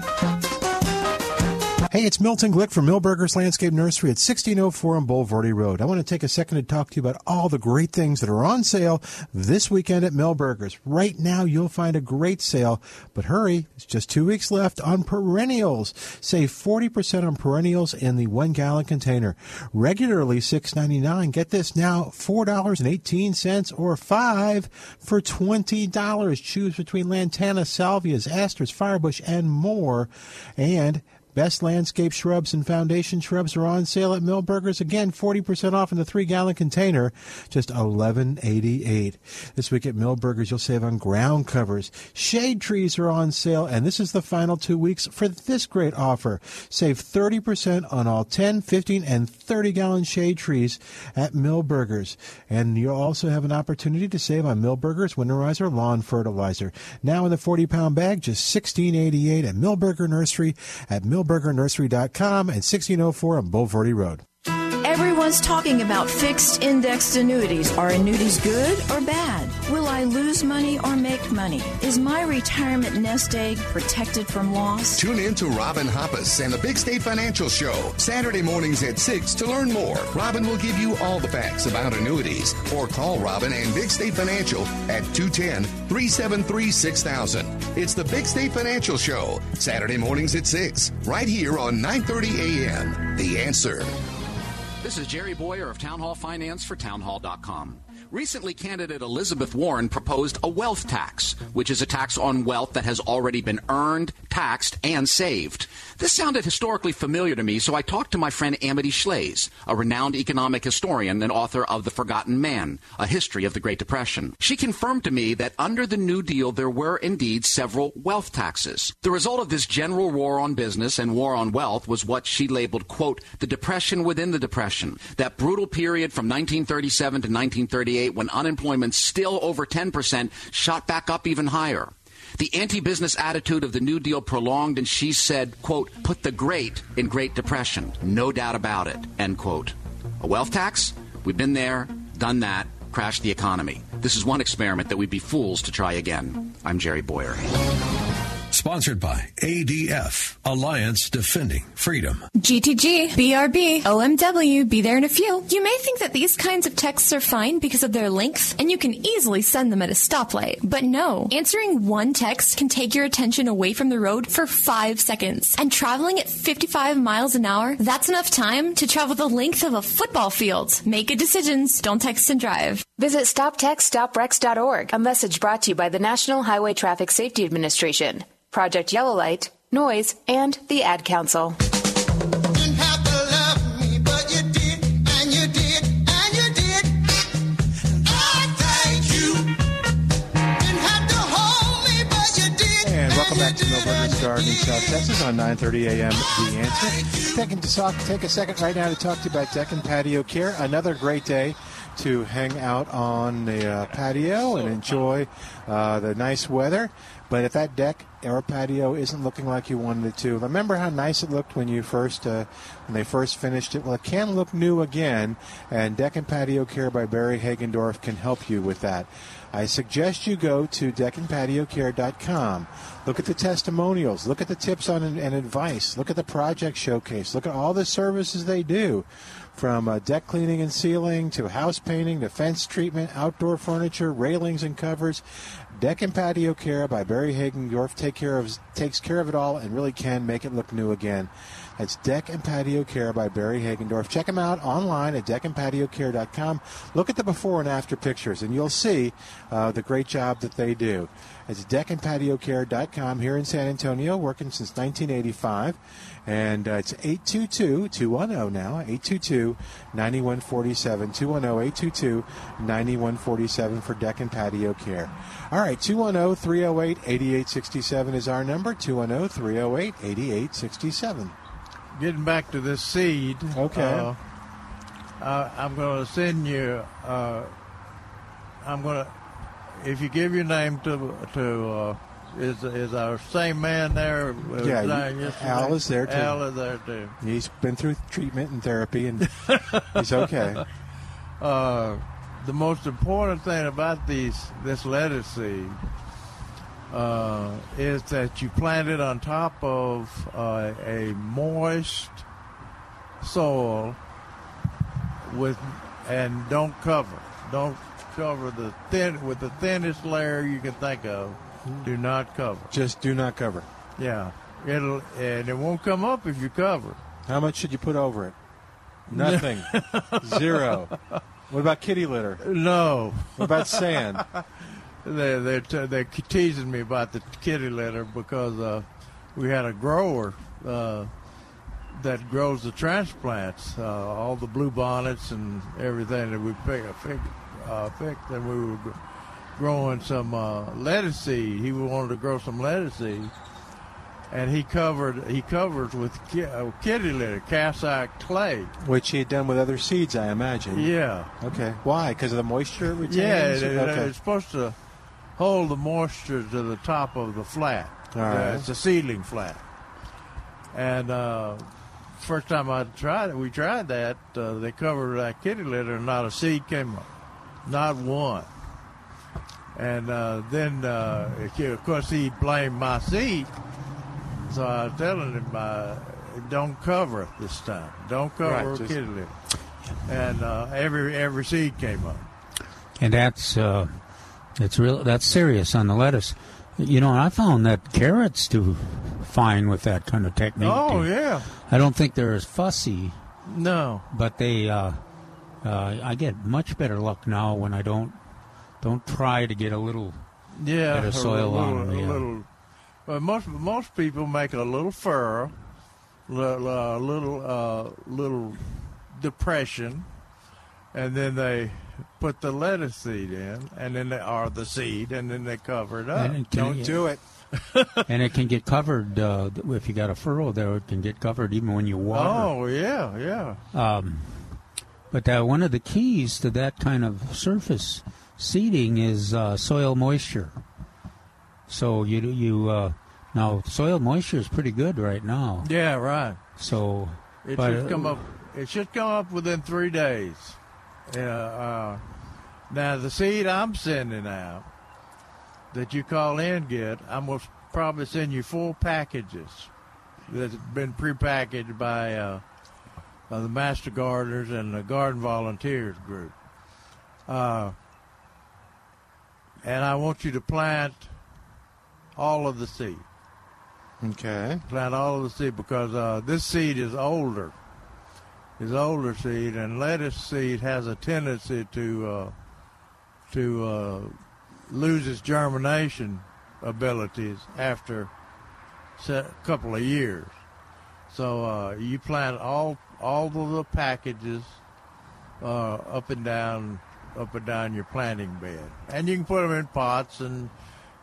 Hey, it's Milton Glick from Milberger's Landscape Nursery at 1604 on Bulverde Road. I want to take a second to talk to you about all the great things that are on sale this weekend at Milberger's. Right now, you'll find a great sale, but hurry, it's just two weeks left on perennials. Save 40% on perennials in the one gallon container. Regularly $6.99. Get this now, $4.18 or 5 for $20. Choose between lantana, salvias, asters, firebush, and more. And Best landscape shrubs and foundation shrubs are on sale at Milberger's. Again, 40% off in the three gallon container, just $11.88. This week at Milberger's, you'll save on ground covers. Shade trees are on sale, and this is the final two weeks for this great offer. Save 30% on all 10, 15, and 30 gallon shade trees at Milberger's. And you'll also have an opportunity to save on Milberger's Winterizer Lawn Fertilizer. Now in the 40 pound bag, just $16.88 at Milberger Nursery at milbergernursery.com and 1604 on Bulverde Road. Everyone's talking about fixed indexed annuities. Are annuities good or bad? Will I lose money or make money? Is my retirement nest egg protected from loss? Tune in to Robin Hoppus and the Big State Financial Show, Saturday mornings at 6 to learn more. Robin will give you all the facts about annuities. Or call Robin and Big State Financial at 210 373 6000. It's the Big State Financial Show, Saturday mornings at 6, right here on 930 a.m. The Answer. This is Jerry Bowyer of Town Hall Finance for townhall.com. Recently, candidate Elizabeth Warren proposed a wealth tax, which is a tax on wealth that has already been earned, taxed, and saved. This sounded historically familiar to me, so I talked to my friend Amity Shlaes, a renowned economic historian and author of The Forgotten Man, A History of the Great Depression. She confirmed to me that under the New Deal there were indeed several wealth taxes. The result of this general war on business and war on wealth was what she labeled, quote, the depression within the depression, that brutal period from 1937 to 1938 when unemployment still over 10% shot back up even higher. The anti-business attitude of the New Deal prolonged, and she said, quote, put the great in Great Depression. No doubt about it, end quote. A wealth tax? We've been there, done that, crashed the economy. This is one experiment that we'd be fools to try again. I'm Jerry Bowyer. Sponsored by ADF, Alliance Defending Freedom. GTG, BRB, OMW, be there in a few. You may think that these kinds of texts are fine because of their length, and you can easily send them at a stoplight. But no, answering one text can take your attention away from the road for five seconds. And traveling at 55 miles an hour, that's enough time to travel the length of a football field. Make good decisions, don't text and drive. Visit StopTextStopWrecks.org, a message brought to you by the National Highway Traffic Safety Administration. Project Yellow Light, Noise, and the Ad Council. And welcome back to Milberger's Garden in South Texas on 9:30 a.m. The Answer. Taking to talk, take a second right now to talk to you about Deck and Patio Care. Another great day to hang out on the uh, patio and enjoy uh, the nice weather. But if that deck or patio isn't looking like you wanted it to, remember how nice it looked when you first uh, when they first finished it. Well, it can look new again, and Deck and Patio Care by Barry Hagendorf can help you with that. I suggest you go to deckandpatiocare.com. Look at the testimonials. Look at the tips on and, advice. Look at the project showcase. Look at all the services they do from uh, deck cleaning and sealing to house painting to fence treatment, outdoor furniture, railings and covers. Deck and Patio Care by Barry Hagendorf take care of takes care of it all and really can make it look new again. That's Deck and Patio Care by Barry Hagendorf. Check them out online at deckandpatiocare.com. Look at the before and after pictures, and you'll see uh, the great job that they do. It's deckandpatiocare.com here in San Antonio, working since 1985. And uh, it's 822 210 now, 822 9147. 210 822 9147 for Deck and Patio Care. All right, 210 308 8867 is our number, 210 308 8867. Getting back to this seed. Okay. Uh, uh, I'm going to send you. Uh, I'm going to. If you give your name to to uh, is is our same man there? uh, Yeah, you- Al is there, too. Al is there too. He's been through treatment and therapy, and he's okay. *laughs* Uh, the most important thing about these this lettuce seed uh, is that you plant it on top of uh, a moist soil with and don't cover. Don't cover the thin with the thinnest layer you can think of. Do not cover. Just do not cover. Yeah, it'll and it won't come up if you cover. How much should you put over it? Nothing. *laughs* Zero. What about kitty litter? No. What about sand? *laughs* they they're t- they're teasing me about the kitty litter because uh, we had a grower uh, that grows the transplants, uh, all the blue bonnets and everything that we pick, pick, uh, picked, and we were growing some uh, lettuce seed. He wanted to grow some lettuce seed, and he covered he covered with ki- uh, kitty litter, calcite clay. Which he had done with other seeds, I imagine. Yeah. Okay. Why? Because of the moisture it retains? Yeah, it, it- okay. it's supposed to hold the moisture to the top of the flat. All Yeah, it's a seedling flat. And uh, first time I tried it, we tried that. Uh, they covered that kitty litter, and not a seed came up, not one. And uh, then, uh, of course, he blamed my seed. So I was telling him, uh, "Don't cover this time. Don't cover Right, with just- kitty litter." And uh, every every seed came up. and that's uh, it's real. That's serious on the lettuce. You know, I found that carrots do fine with that kind of technique. Oh yeah. I don't think they're as fussy, No. but they. Uh, I get much better luck now when I don't don't try to get a little Yeah, of soil a little, on them. a little. Well, most most people make a little furrow, little uh, little uh, little depression, and then they put the lettuce seed in, and then they are the seed, and then they cover it up. And it can- Don't do it. *laughs* and it can get covered uh, if you got a furrow there. It can get covered even when you water. Oh yeah, yeah. Um, but uh, one of the keys to that kind of surface seeding is uh, soil moisture. So you you uh, now soil moisture is pretty good right now. Yeah, right. So It but, should uh, come up. It should come up within three days. Yeah. Uh, now the seed I'm sending out that you call in and get, I'm gonna probably send you four packages that's been prepackaged by uh, uh, the Master Gardeners and the Garden Volunteers group. Uh, and I want you to plant all of the seed. Okay. Plant all of the seed because uh, this seed is older. Is older seed, and lettuce seed has a tendency to uh, to uh, lose its germination abilities after a couple of years. So uh, you plant all all of the packages uh, up and down up and down your planting bed, and you can put them in pots and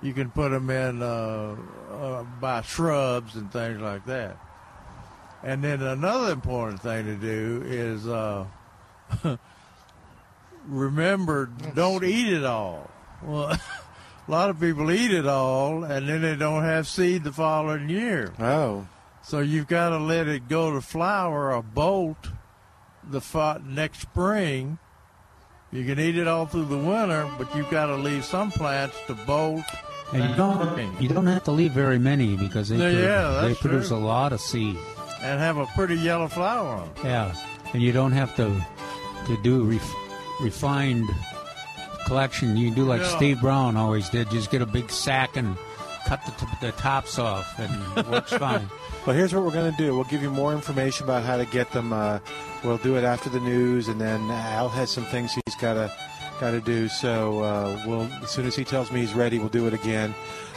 you can put them in uh, uh, by shrubs and things like that. And then another important thing to do is uh, *laughs* remember don't eat it all. Well, *laughs* a lot of people eat it all and then they don't have seed the following year. Oh. So you've got to let it go to flower or bolt the next spring. You can eat it all through the winter, but you've got to leave some plants to bolt. and you don't you don't have to leave very many because they Yeah, pro- yeah, they produce true. a lot of seed. and have a pretty yellow flower on. it. Yeah, and you don't have to to do ref, refined collection. You do like Yeah. Steve Brown always did. Just get a big sack and cut the, t- the tops off, and it works *laughs* fine. Well, here's what we're going to do. We'll give you more information about how to get them. Uh, we'll do it after the news, and then Al has some things he's got to got to do. So uh, we'll as soon as he tells me he's ready, we'll do it again.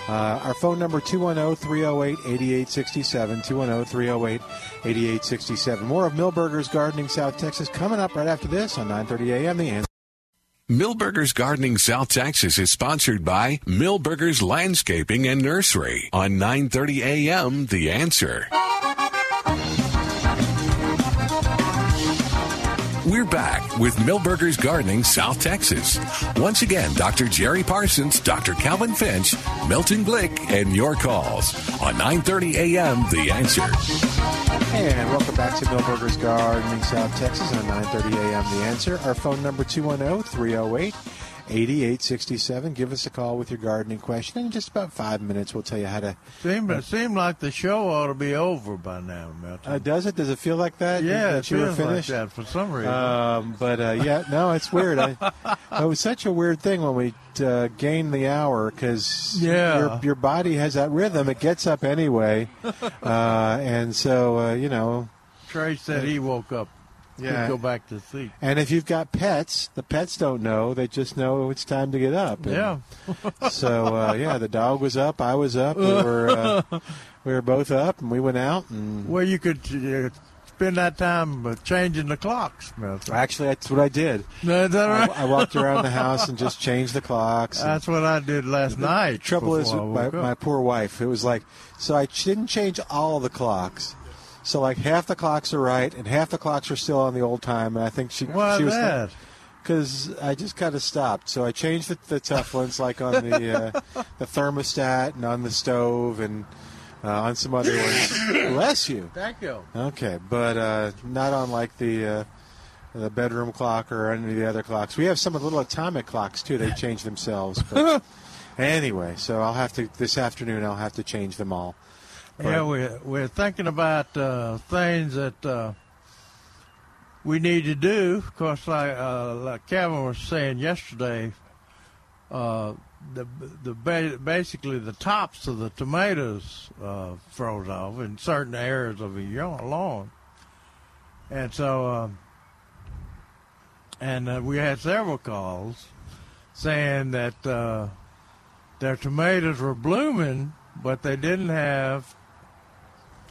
Uh, our phone number 210-308-8867 210-308-8867 more of milberger's gardening south texas coming up right after this on 9.30 a.m the answer Milberger's Gardening South Texas is sponsored by Milberger's Landscaping and Nursery on 9:30 a.m. The Answer. We're back with Milberger's Gardening South Texas. Once again, Dr. Jerry Parsons, Dr. Calvin Finch, Milton Glick, and your calls on 9:30 a.m. The Answer. And welcome back to Milberger's Gardening South Texas on 9:30 a.m. The Answer. Our phone number 210-308-8867. Give us a call with your gardening question. In just about five minutes, we'll tell you how to. Seem, it seemed like the show ought to be over by now, Milton. Uh, does it? Does it feel like that? Yeah, that it you were feels like that for some reason. Um, but uh, yeah, no, it's weird. I, *laughs* it was such a weird thing when we uh, gained the hour because Yeah. your your body has that rhythm. It gets up anyway, *laughs* uh, and so uh, you know. Trey said he woke up Yeah. go back to sleep. And if you've got pets, the pets don't know. They just know it's time to get up. And Yeah. *laughs* so uh, yeah, the dog was up. I was up. We *laughs* were uh, we were both up, and we went out. And Well, you could uh, spend that time uh, changing the clocks, actually, that's what I did. That I, right? I walked around the *laughs* house and just changed the clocks. That's what I did last night. The trouble is, my, my poor wife. It was like, so I didn't change all the clocks. So like half the clocks are right, and half the clocks are still on the old time. And I think she Why she was that? because I just kind of stopped. So I changed the, the tough ones, like on the uh, the thermostat and on the stove and uh, on some other ones. Bless you. Thank you. Okay, but uh, not on like the uh, the bedroom clock or any of the other clocks. We have some of the little atomic clocks too. They change themselves. But *laughs* anyway, so I'll have to this afternoon. I'll have to change them all. Yeah, we're we're thinking about uh, things that uh, we need to do. Of course, like, uh, like Kevin was saying yesterday, uh, the the ba- basically the tops of the tomatoes uh, froze off in certain areas of the lawn, and so um, and uh, we had several calls saying that uh, their tomatoes were blooming, but they didn't have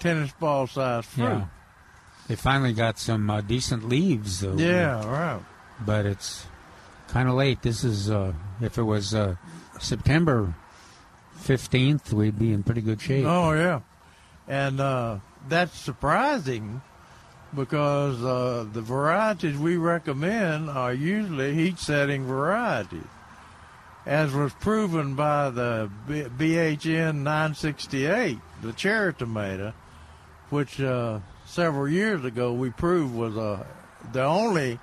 tennis ball size fruit. Yeah. They finally got some uh, decent leaves, though. Yeah, right. But it's kind of late. This is, uh, if it was uh, September 15th, we'd be in pretty good shape. Oh yeah, and uh, that's surprising because uh, the varieties we recommend are usually heat-setting varieties, as was proven by the B- BHN 968, the cherry tomato, which uh, several years ago we proved was uh, the only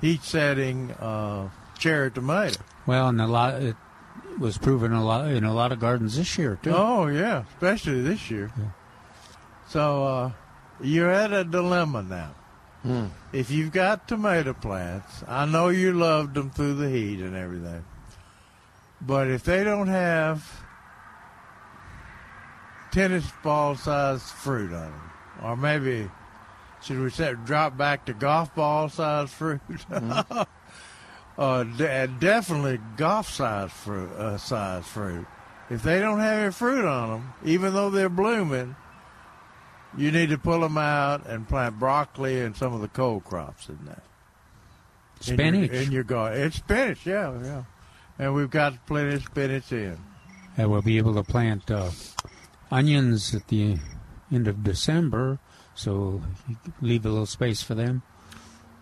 heat-setting uh, cherry tomato. Well, and a lot, it was proven a lot in a lot of gardens this year, too. Oh yeah, especially this year. So uh, you're at a dilemma now. Hmm. If you've got tomato plants, I know you loved them through the heat and everything, but if they don't have tennis ball sized fruit on them, or maybe should we say drop back to golf ball sized fruit? *laughs* uh, de- definitely golf sized fruit, uh, sized fruit. If they don't have any fruit on them, even though they're blooming, you need to pull them out and plant broccoli and some of the cold crops in there. In your- Spinach. in your, garden. It's spinach, yeah, yeah. And we've got plenty of spinach in. And we'll be able to plant uh, onions at the end of December, so leave a little space for them.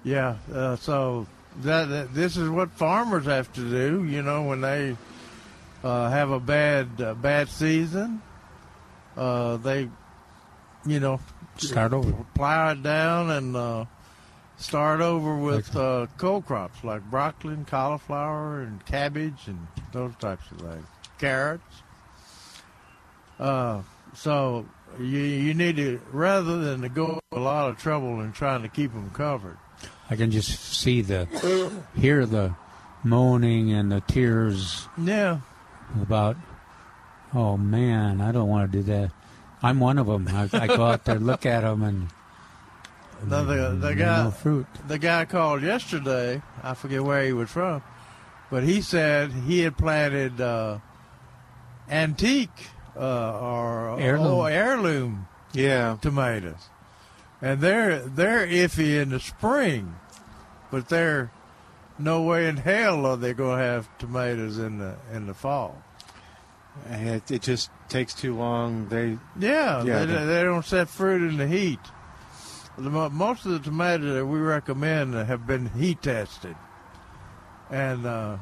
Yeah, uh, so that, that this is what farmers have to do. You know, when they uh, have a bad uh, bad season, uh, they, you know, Start over. plow it down and uh, start over with uh, cold crops like broccoli and cauliflower and cabbage and those types of things, carrots. Uh, so you you need to rather than to go a lot of trouble in trying to keep them covered. I can just see the, hear the moaning and the tears Yeah. about, oh man, I don't want to do that. I'm one of them. I, I go out there, look at them, and Now the the no guy fruit. the guy called yesterday. I forget where he was from, but he said he had planted uh, antique uh, or Heirloom. oh, heirloom Yeah. tomatoes, and they're they're iffy in the spring, but they're no way in hell are they going to have tomatoes in the in the fall. It, it just takes too long. They Yeah, Yeah, they, they- they don't set fruit in the heat. The, most of the tomatoes that we recommend have been heat tested, and uh,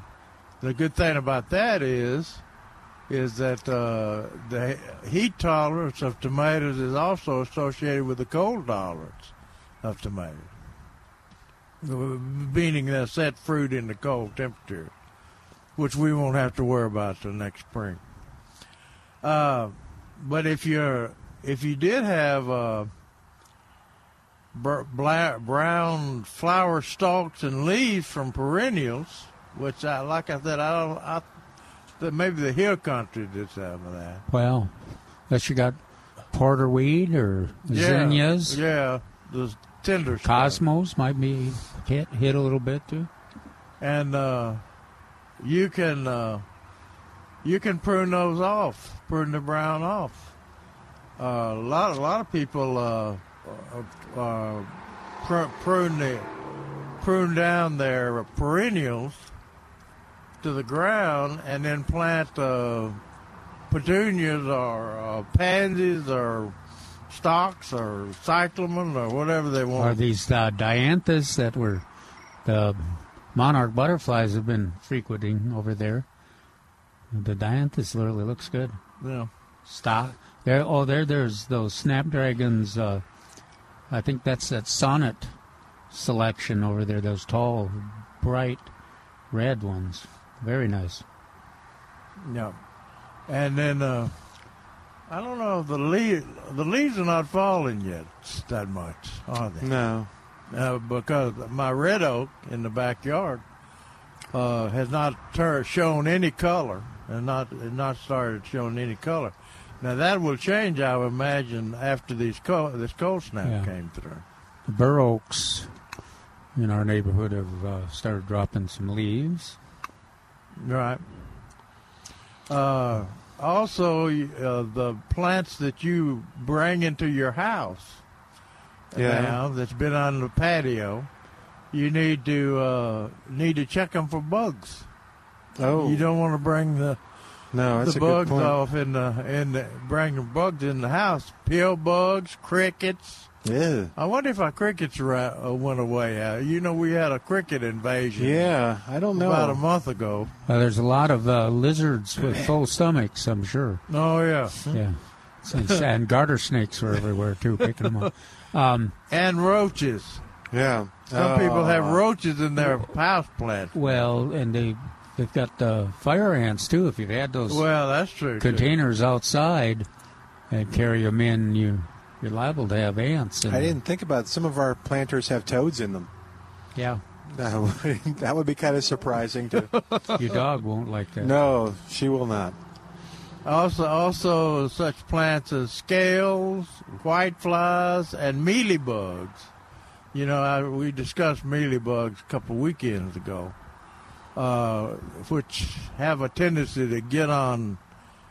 the good thing about that is, is that uh, the heat tolerance of tomatoes is also associated with the cold tolerance of tomatoes, meaning they set fruit in the cold temperature, which we won't have to worry about till next spring. Uh, but if you're if you did have uh, brown flower stalks and leaves from perennials, which I like I said I don't I that maybe the hill country did some of that. Well, unless you got porterweed or zinnias. Yeah, the tender stuff. Cosmos might be hit hit a little bit too. and uh, you can uh, you can prune those off, prune the brown off. Uh, a lot a lot of people uh, uh, uh, prune the prune down their perennials to the ground and then plant uh, petunias or uh, pansies or stocks or cyclamen or whatever they want. Are these uh, dianthus that were the monarch butterflies have been frequenting over there? The dianthus literally looks good. Yeah. Stock. There. Oh, there. There's those snapdragons. Uh, I think that's that sonnet selection over there. Those tall, bright red ones. Very nice. Yeah. And then uh, I don't know if the leaves the leaves are not falling yet that much, are they? No. Uh, because my red oak in the backyard uh, has not tur- shown any color and not has not started showing any color. Now that will change, I would imagine, after these cold, this cold snap Yeah. came through. The bur oaks in our neighborhood have uh, started dropping some leaves. Right. Uh, also, uh, the plants that you bring into your house Yeah. now that's been on the patio, you need to uh, need to check them for bugs. Oh. You don't want to bring the No, that's the a good bugs off in the in the, bring the bugs in the house. Pill bugs, crickets. Yeah. I wonder if our crickets ra- uh, went away. Uh, you know, we had a cricket invasion. Yeah, I don't know. About a month ago. Uh, there's a lot of uh, lizards with full stomachs, I'm sure. Oh yeah. Yeah. And, and garter snakes were everywhere too, picking them up. Um, and roaches. Yeah. Some people have Uh, roaches in their house plant. Well, and they they've got uh, fire ants too. If you've had those Well, that's true. too. containers outside and carry them in, you you're liable to have ants. In I them. didn't think about it. some of our planters have toads in them. Yeah. That would, *laughs* that would be kind of surprising to *laughs* Your dog won't like that. No, she will not. Also, also such plants as scales, whiteflies, and mealybugs. You know, I, we discussed mealybugs a couple weekends ago, uh, which have a tendency to get on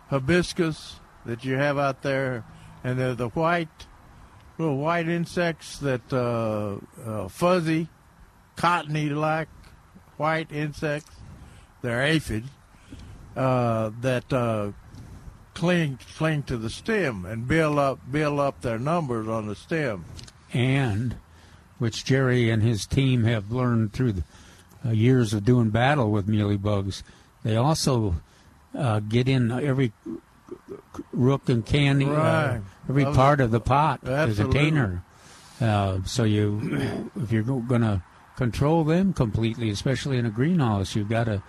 hibiscus that you have out there, and they're the white, little white insects that uh, uh, fuzzy, cottony-like white insects. They're aphids uh, that uh, cling cling to the stem and build up build up their numbers on the stem. and which Jerry and his team have learned through the uh, years of doing battle with mealybugs. They also uh, get in every rook and candy, uh, every Those- part of the pot, is a container. Uh, so you, if you're going to control them completely, especially in a greenhouse, you've got to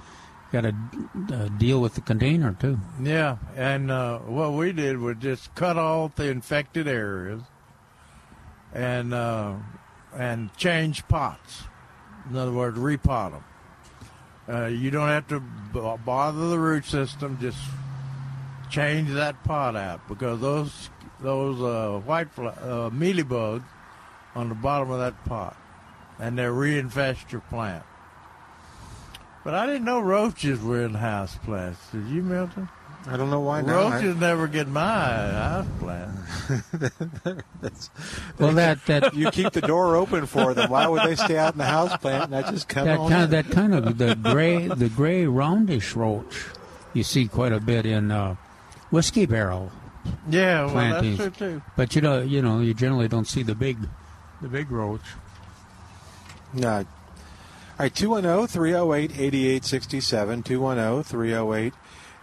got to uh, deal with the container too. Yeah, and uh, what we did was just cut off the infected areas and uh, and change pots. In other words, repot them. Uh, you don't have to b- bother the root system. Just change that pot out because those those uh, white fly, uh, mealybugs on the bottom of that pot, and they reinfest your plant. But I didn't know roaches were in house plants. Did you, Milton? I don't know why not. Roaches never get my house plant. *laughs* Well, that that *laughs* you keep the door open for them. Why would they stay out in the house plant and not just come that on kind in? of that kind of the gray the gray roundish roach you see quite a bit in uh, whiskey barrel Yeah, well, plantings. that's true too. But you know, you know, you generally don't see the big the big roach. No. All right, 210 308 8867. 210 308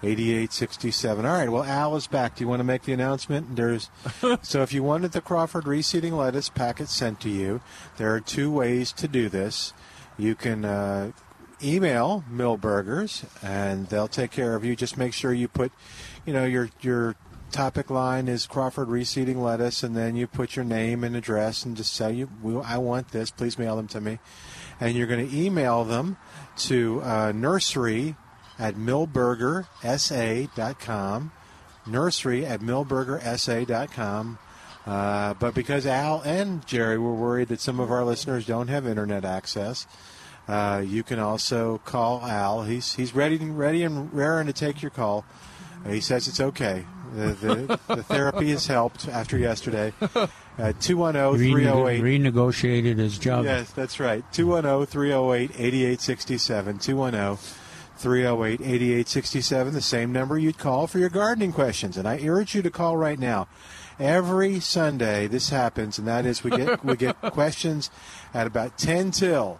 8867. All right, well, Al is back. Do you want to make the announcement? There's *laughs* So, if you wanted the Crawford reseeding lettuce packet sent to you, there are two ways to do this. You can uh, email Milberger's, and they'll take care of you. Just make sure you put, you know, your your topic line is Crawford reseeding lettuce, and then you put your name and address, and just say you, I want this. Please mail them to me, and you're going to email them to uh, nursery at milbergersa.com. Nursery at milbergersa.com. Uh, but because Al and Jerry were worried that some of our listeners don't have internet access, uh, you can also call Al. He's he's ready and ready and raring to take your call. He says it's okay. The, the, the therapy has helped after yesterday. Uh, 210 308 renegotiated his job. Yes, that's right. oh, 210 308 8867. 210 308 8867, the same number you'd call for your gardening questions. And I urge you to call right now. Every Sunday this happens, and that is we get we get *laughs* questions at about 10 till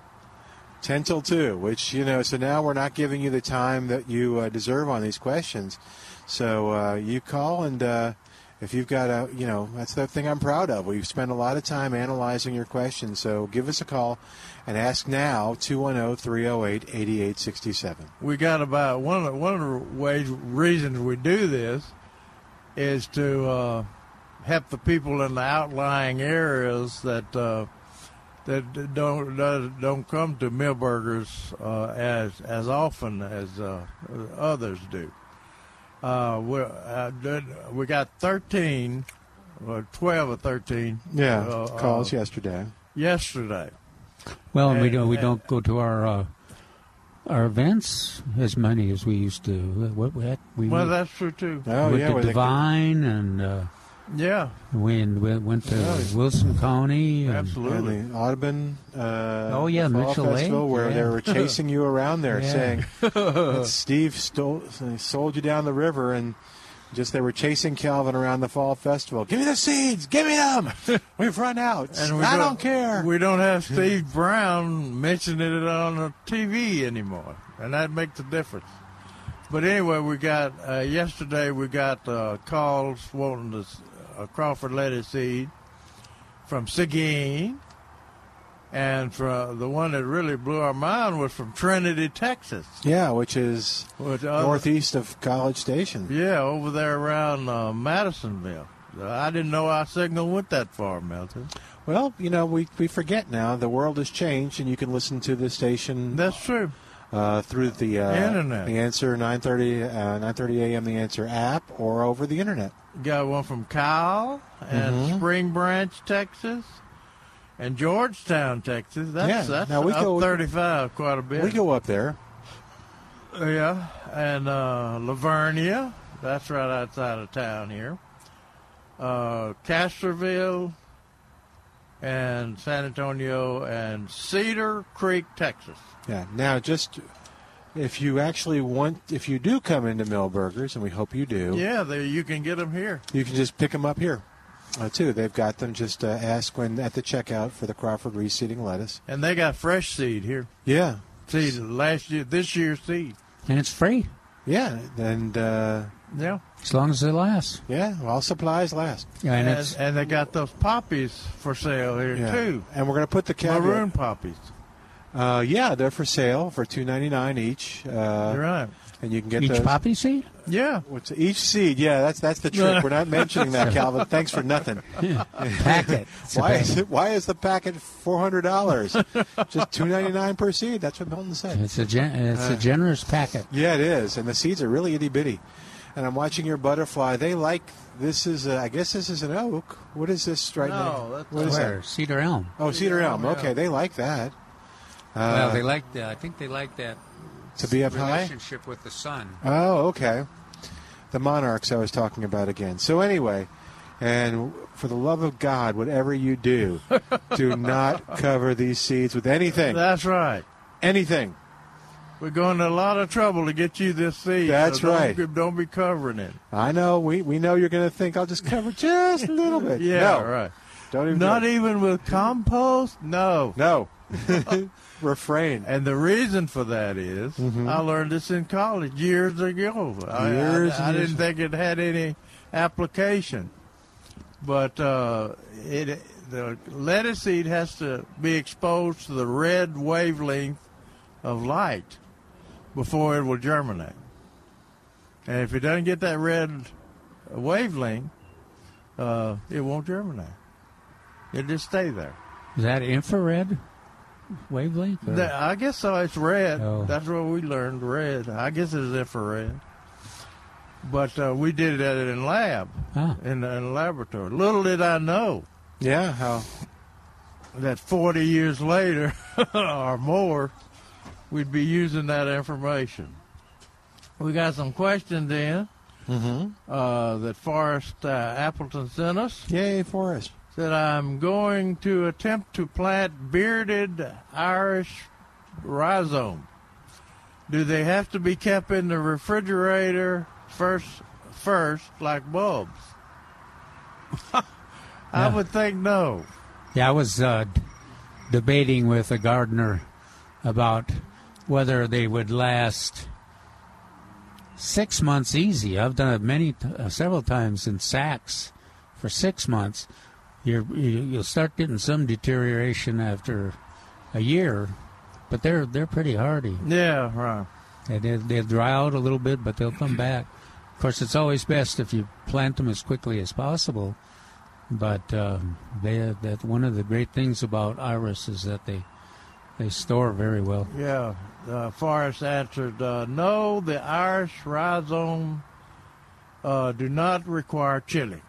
10 till 2, which, you know, so now we're not giving you the time that you uh, deserve on these questions. So uh, you call, and uh, if you've got a, you know, that's the thing I'm proud of. We've spent a lot of time analyzing your questions. So give us a call and ask now, oh, 210 308 8867. We got about one of, one of the ways reasons we do this is to uh, help the people in the outlying areas that uh, that don't don't don't come to Milberger's uh, as as often as uh, others do. Uh, we uh, did- we got thirteen, well, twelve or thirteen. Yeah, uh, calls uh, yesterday. Yesterday. Well, and we don't we and- don't go to our uh, our events as many as we used to. What we had, we Well, that's true too. Oh, went yeah, to where they- Devine and uh, Yeah. we, we went to Yeah. Wilson County. Absolutely. And Audubon. Uh, Oh, yeah, Mitchell Festival, Lake, where they were chasing you around there, Yeah. saying *laughs* Steve stole, sold you down the river, and just they were chasing Calvin around the Fall Festival. Give me the seeds, give me them. *laughs* We've run out. And we I don't care. We don't have Steve Brown mentioning it on the TV anymore, and that makes a difference. But anyway, we got uh, yesterday. We got uh, calls wanting this uh, Crawford lettuce seed from Seguin, and from the one that really blew our mind was from Trinity, Texas. Yeah, which is Which other- northeast of College Station. Yeah, over there around uh, Madisonville. I didn't know our signal went that far, Milton. Well, you know, we, we forget now. The world has changed, and you can listen to the station. That's true. Uh, through the uh, Internet. the answer 9:30 uh, 9:30 a.m. the answer app or over the internet. Got one from Kyle and Mhm. Spring Branch, Texas, and Georgetown, Texas. That's Yeah, that's now we up go- 35 quite a bit. We go up there. Yeah, and uh, La Vernia, that's right outside of town here. Uh, Castroville, and San Antonio, and Cedar Creek, Texas. Yeah. Now, just if you actually want, if you do come into Milberger's, and we hope you do, Yeah, there you can get them here. you can just pick them up here. Uh, too, they've got them. Just uh, ask when at the checkout for the Crawford reseeding lettuce. And they got fresh seed here. Yeah, Seed last year, this year's seed. and it's free yeah, and uh, Yeah. as long as it lasts. yeah, while supplies last. Yeah, and, And, and they got those poppies for sale here Yeah. too. And we're going to put the caveat. Maroon poppies. Uh, yeah, they're for sale for two ninety nine each. Uh, You're right. And you can get each those. poppy seed. Yeah. What's each seed? Yeah, that's that's the trick. We're not mentioning that, *laughs* Calvin. Thanks for nothing. *laughs* Packet. *laughs* Why is it? Why is the packet four hundred dollars? Just two ninety nine per seed. That's what Milton said. It's a gen- it's Uh, a generous packet. Yeah, it is, and the seeds are really itty bitty. And I'm watching your butterfly. They like this is. A, I guess this is an oak. What is this right No, now? that's What is Where that? cedar elm. Oh, cedar elm. elm, Okay, yeah. they like that. Uh, well, they like the, I think they like that to be up high. relationship with the sun. Oh, okay. The monarchs I was talking about again. So anyway, and for the love of God, whatever you do, *laughs* do not cover these seeds with anything. That's right. Anything. We're going to a lot of trouble to get you this seed. That's so don't- right. Don't be covering it. I know. We we know you're going to think I'll just cover just a little bit. *laughs* Yeah, no, right. Don't even. Not do it. even with compost. No. No. *laughs* Refrain. And the reason for that is, Mhm. I learned this in college years ago. I- Years I, I, and years. didn't think it had any application, but uh, it the lettuce seed has to be exposed to the red wavelength of light before it will germinate. And if it doesn't get that red wavelength, uh, it won't germinate. It'll just stay there. Is that infrared wavelength? or- I guess so. It's red. Oh. That's what we learned. Red. I guess it's infrared. but uh, we did that in lab, Ah. in, in a laboratory. Little did I know Yeah, how? that 40 years later *laughs* or more, we'd be using that information. We got some questions in Mm-hmm. uh, that Forrest uh, Appleton sent us. Yay, Forrest. Said, I'm going to attempt to plant bearded iris rhizome. Do they have to be kept in the refrigerator first, first like bulbs? *laughs* I would think no. Yeah, I was uh, debating with a gardener about whether they would last six months easy. I've done it many, uh, several times in sacks for six months. You're, you, you'll start getting some deterioration after a year, but they're they're pretty hardy. Yeah, right. And they, they'll dry out a little bit, but they'll come back. Of course, it's always best if you plant them as quickly as possible. But uh, they that one of the great things about iris is that they they store very well. Yeah, uh, Forrest answered, uh, no, the iris rhizome uh, do not require chilling.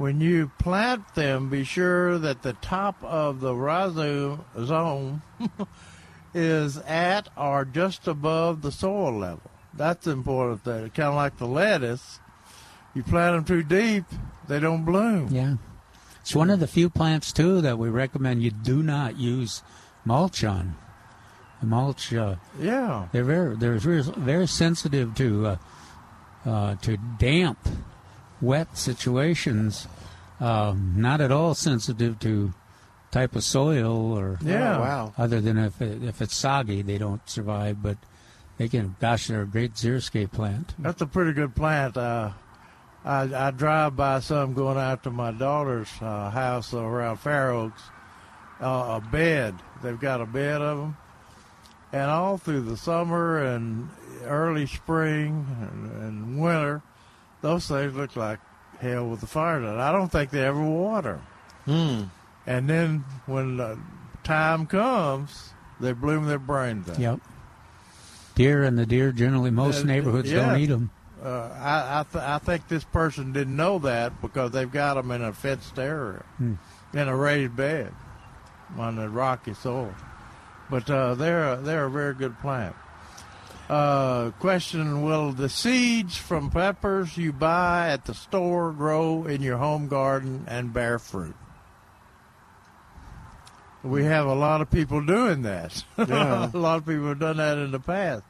When you plant them, be sure that the top of the rhizome *laughs* is at or just above the soil level. That's important thing. Kind of like the lettuce. You plant them too deep, they don't bloom. Yeah, it's one of the few plants too that we recommend you do not use mulch on. The mulch, uh, Yeah. they're very they're very, very sensitive to uh, uh, to damp, wet situations. Um, not at all sensitive to type of soil or Yeah. Oh, wow. Other than if it, if it's soggy, they don't survive. But they can. Gosh, they're a great xeriscape plant. That's a pretty good plant. Uh, I, I drive by some going out to my daughter's uh, house around Fair Oaks. Uh, a bed. They've got a bed of them. And all through the summer and early spring and, and winter, those things look like hell with the fire. in it. I don't think they ever water. Hmm. And then when the time comes, they bloom their brains out. Yep. Deer and the deer generally most Uh, neighborhoods yeah. don't eat them. Uh, I I, th- I think this person didn't know that because they've got them in a fenced area, Hmm. in a raised bed, on the rocky soil. But uh, they're a, they're a very good plant. Uh, question: Will the seeds from peppers you buy at the store grow in your home garden and bear fruit? We have a lot of people doing that. *laughs* Yeah. a lot of people have done that in the past.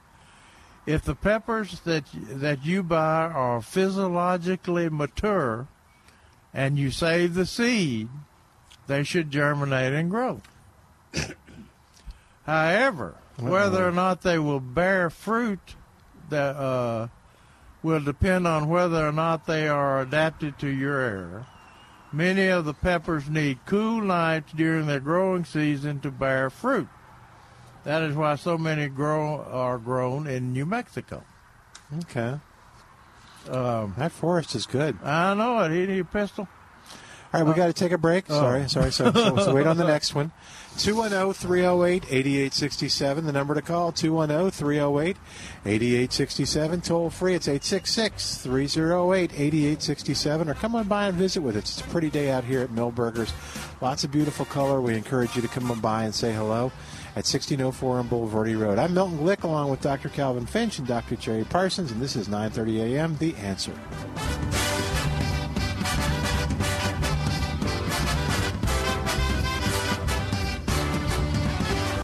If the peppers that that you buy are physiologically mature, and you save the seed, they should germinate and grow. *coughs* However, whether or not they will bear fruit, that uh, will depend on whether or not they are adapted to your area. Many of the peppers need cool nights during their growing season to bear fruit. That is why so many grow are grown in New Mexico. Okay. Um, that forest is good. I know it. A pistol. All right, we got to take a break. Oh. Sorry, sorry. So, so, so wait on the *laughs* next one. 210 308 8867, the number to call. 210 308 8867. Toll free. It's 866 308 8867. Or come on by and visit with us. It's a pretty day out here at Milberger's. Lots of beautiful color. We encourage you to come on by and say hello at 1604 on Bulverde Road. I'm Milton Glick along with Dr. Calvin Finch and Dr. Jerry Parsons, and this is 9:30 a.m. The Answer.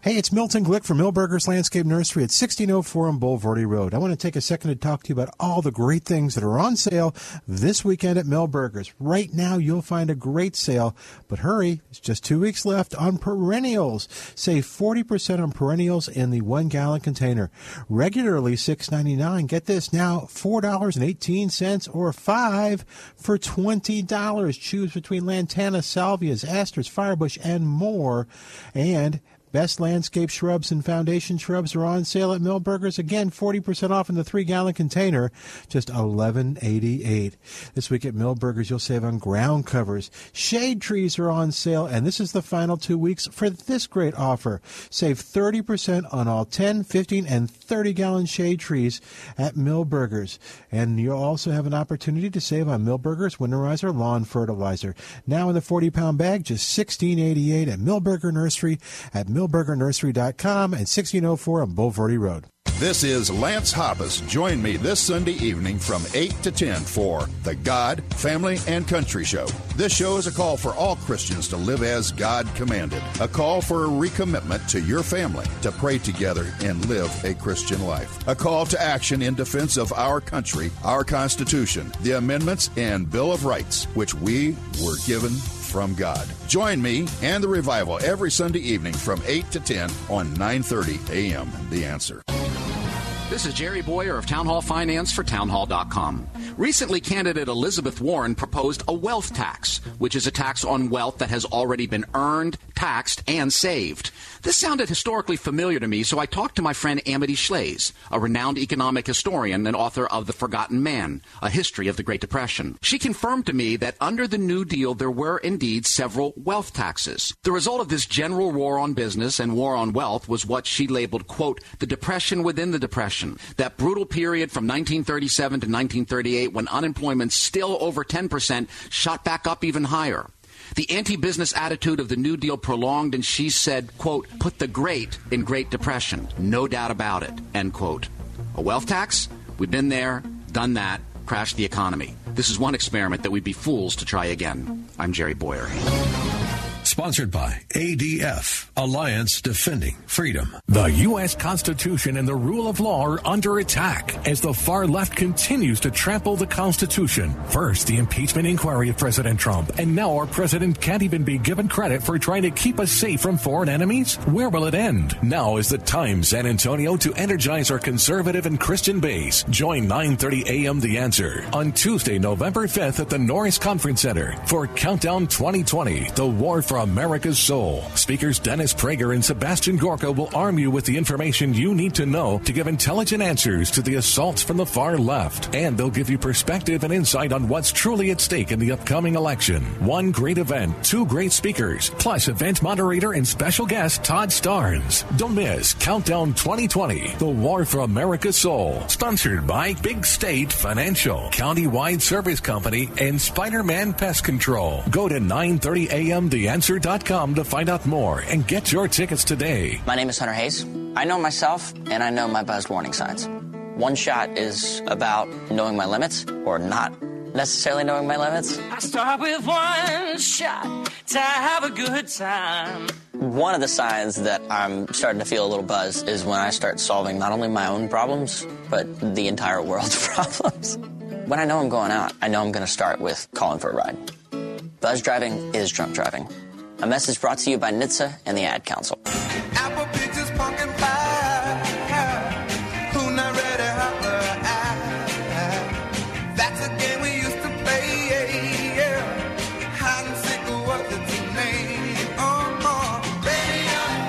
Hey, it's Milton Glick from Milberger's Landscape Nursery at 1604 on Bulverde Road. I want to take a second to talk to you about all the great things that are on sale this weekend at Milberger's. Right now, you'll find a great sale, but hurry, it's just two weeks left on perennials. Save 40% on perennials in the one gallon container. Regularly $6.99. Get this now, $4.18 or 5 for $20. Choose between lantana, salvias, asters, firebush, and more. And Best landscape shrubs and foundation shrubs are on sale at Milberger's. Again, 40% off in the three gallon container, just $11.88. This week at Milberger's, you'll save on ground covers. Shade trees are on sale, and this is the final two weeks for this great offer. Save 30% on all 10, 15, and 30 gallon shade trees at Milberger's. And you'll also have an opportunity to save on Milberger's Winterizer Lawn Fertilizer. Now in the 40 pound bag, just $16.88 at Milberger Nursery at milbergernursery.com and 1604 on Bulverde Road. This is Lance Hoppus. Join me this Sunday evening from 8 to 10 for the God, Family, and Country Show. This show is a call for all Christians to live as God commanded, a call for a recommitment to your family to pray together and live a Christian life, a call to action in defense of our country, our Constitution, the amendments, and Bill of Rights, which we were given from God. Join me and the revival every Sunday evening from 8 to 10 on 9:30 a.m. The Answer. This is Jerry Bowyer of Town Hall Finance for townhall.com. Recently, candidate Elizabeth Warren proposed a wealth tax, which is a tax on wealth that has already been earned, taxed, and saved. This sounded historically familiar to me, so I talked to my friend Amity Shlaes, a renowned economic historian and author of The Forgotten Man, a history of the Great Depression. She confirmed to me that under the New Deal there were indeed several wealth taxes. The result of this general war on business and war on wealth was what she labeled, quote, the depression within the depression. That brutal period from 1937 to 1938 when unemployment still over 10% shot back up even higher. The anti-business attitude of the New Deal prolonged, and she said, quote, put the great in Great Depression. No doubt about it, end quote. A wealth tax? We've been there, done that, crashed the economy. This is one experiment that we'd be fools to try again. I'm Jerry Bowyer. Sponsored by ADF, Alliance Defending Freedom. The U.S. Constitution and the rule of law are under attack as the far left continues to trample the Constitution. First, the impeachment inquiry of President Trump, and now our president can't even be given credit for trying to keep us safe from foreign enemies? Where will it end? Now is the time, San Antonio, to energize our conservative and Christian base. Join 9:30 a.m. The Answer on Tuesday, November 5th at the Norris Conference Center for Countdown 2020: The War for America's Soul. Speakers Dennis Prager and Sebastian Gorka will arm you with the information you need to know to give intelligent answers to the assaults from the far left. And they'll give you perspective and insight on what's truly at stake in the upcoming election. One great event, two great speakers, plus event moderator and special guest Todd Starnes. Don't miss Countdown 2020, The War for America's Soul. Sponsored by Big State Financial, Countywide Service Company, and Spider-Man Pest Control. Go to 930 a.m. The Answer to find out more and get your tickets today. My name is Hunter Hayes. I know myself and I know my buzzed warning signs. One shot is about knowing my limits or not necessarily knowing my limits. I start with one shot to have a good time. One of the signs that I'm starting to feel a little buzz is when I start solving not only my own problems, but the entire world's *laughs* problems. When I know I'm going out, I know I'm going to start with calling for a ride. Buzz driving is drunk driving. A message brought to you by NHTSA and the Ad Council. Apple pictures pumpkin pie. Who not ready? That's a game we used to play. Yeah. Hide and seek was its name. Baby, I'm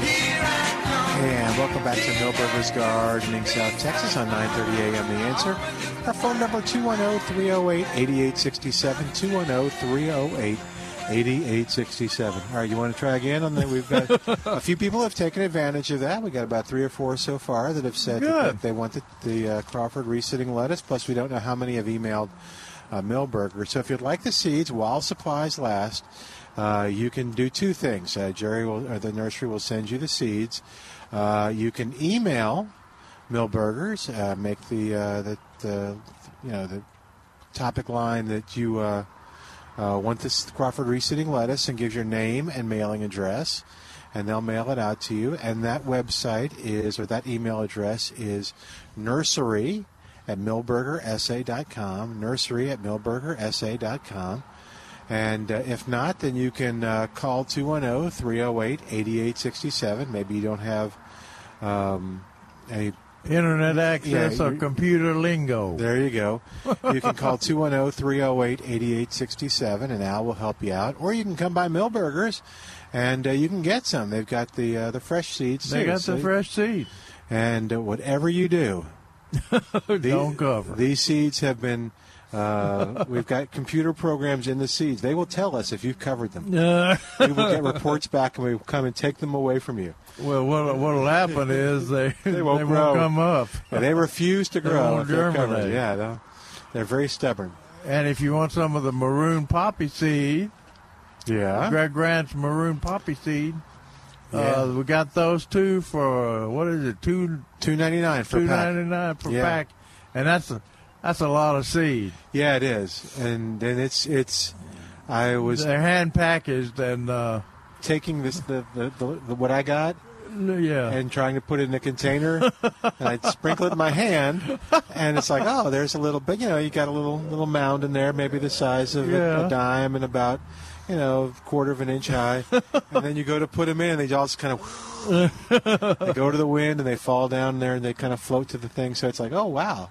here I come. And welcome back to Milberger's Gardening, South Texas on 9:30 a.m. The Answer. Our phone number oh, 210-308-8867 210-308-8867. All right, you want to try again on that? We've got a few people have taken advantage of that. We got about three or four so far that have said that they want the, the uh, Crawford reseeding lettuce. Plus, we don't know how many have emailed uh, Milberger. So, if you'd like the seeds while supplies last, uh, you can do two things. Uh, Jerry will, or the nursery will send you the seeds. Uh, you can email Milberger's, uh, make the, uh, the the you know the topic line that you uh, want this Crawford reseeding lettuce and give your name and mailing address, and they'll mail it out to you. And that website is or that email address is nursery at milbergersa.com. Nursery at milbergersa.com. And uh, if not, then you can uh, call 210 308 8867. Maybe you don't have um, a Internet access Yeah, or computer lingo. There you go. You can call *laughs* 210 308 8867 and Al will help you out. Or you can come by Milberger's and uh, you can get some. They've got the uh, the fresh seeds. They too, got the see? fresh seed. And uh, whatever you do, *laughs* Don't cover. These seeds have been. Uh, we've got computer programs in the seeds. They will tell us if you've covered them. Uh. we will get reports back, and we will come and take them away from you. Well, what what'll happen is they *laughs* They won't they grow. come up. Yeah, they refuse to grow. They won't they're. Yeah, they'll- they're very stubborn. And if you want some of the maroon poppy seed, Yeah. Greg Grant's maroon poppy seed, Yeah. uh, we got those two for what is it two two ninety nine for two pack. ninety nine per Yeah. pack, and that's a that's a lot of seed. Yeah, it is, and then it's it's. I was They're hand packaged and uh, taking this the, the, the, the what I got yeah, and trying to put it in a container, and I'd sprinkle it in my hand, and it's like, oh, there's a little bit, you know, you got a little little mound in there, maybe the size of a, Yeah. a dime and about, you know, a quarter of an inch high, and then you go to put them in, and they all just kind of. They go to the wind and they fall down there and they kind of float to the thing. So it's like, oh wow!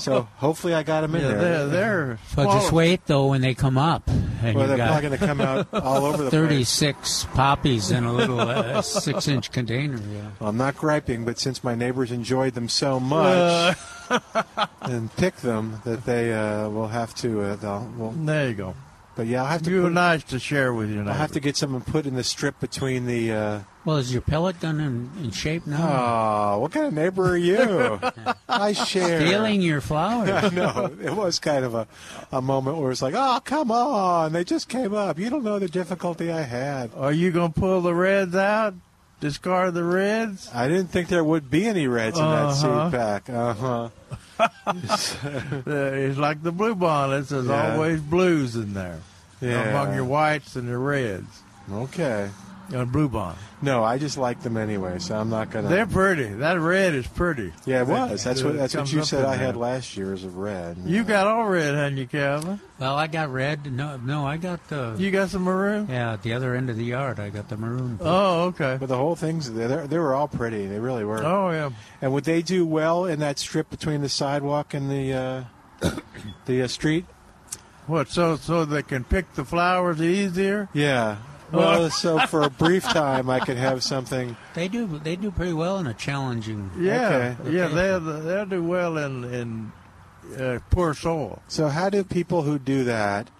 So hopefully I got them in yeah, there. they're they're But just wait though when they come up. And Well, they're got probably going to come out all over the place. 36 poppies in a little uh, six-inch container. Yeah. Well, I'm not griping, but since my neighbors enjoyed them so much and picked them, that they uh, will have to. Uh, they'll, well, there you go. But yeah, I'll have to. You're Put, nice to share with you I'll have to get something put in the strip between the. Uh, Well, is your pellet gun in, in shape now? oh, what kind of neighbor are you? *laughs* I share. Stealing your flowers. *laughs* no, it was kind of a, a moment where it's like, oh, come on, they just came up. You don't know the difficulty I had. Are you gonna pull the reds out? Discard the reds? I didn't think there would be any reds in Uh-huh. that seed pack. Uh huh. *laughs* It's like the blue bonnets. There's Yeah. always blues in there Yeah. among your whites and your reds. Okay. And blue bonnet. No, I just like them anyway, so I'm not gonna. They're pretty. That red is pretty. Yeah, it was. That's what that's what you said I had last year as of red. You got all red, hadn't you, Calvin? Well, I got red. No, no, I got uh, You got some maroon? yeah. At the other end of the yard, I got the maroon. Oh, okay. But the whole thing's they they were all pretty. They really were. Oh, yeah. And would they do well in that strip between the sidewalk and the uh, the uh, street? What? So so they can pick the flowers easier? Yeah. Well, so for a brief time, I could have something. *laughs* They do. They do pretty well in a challenging. Yeah, Okay. yeah. They'll they'll do well in in uh, poor soil. So how do people who do that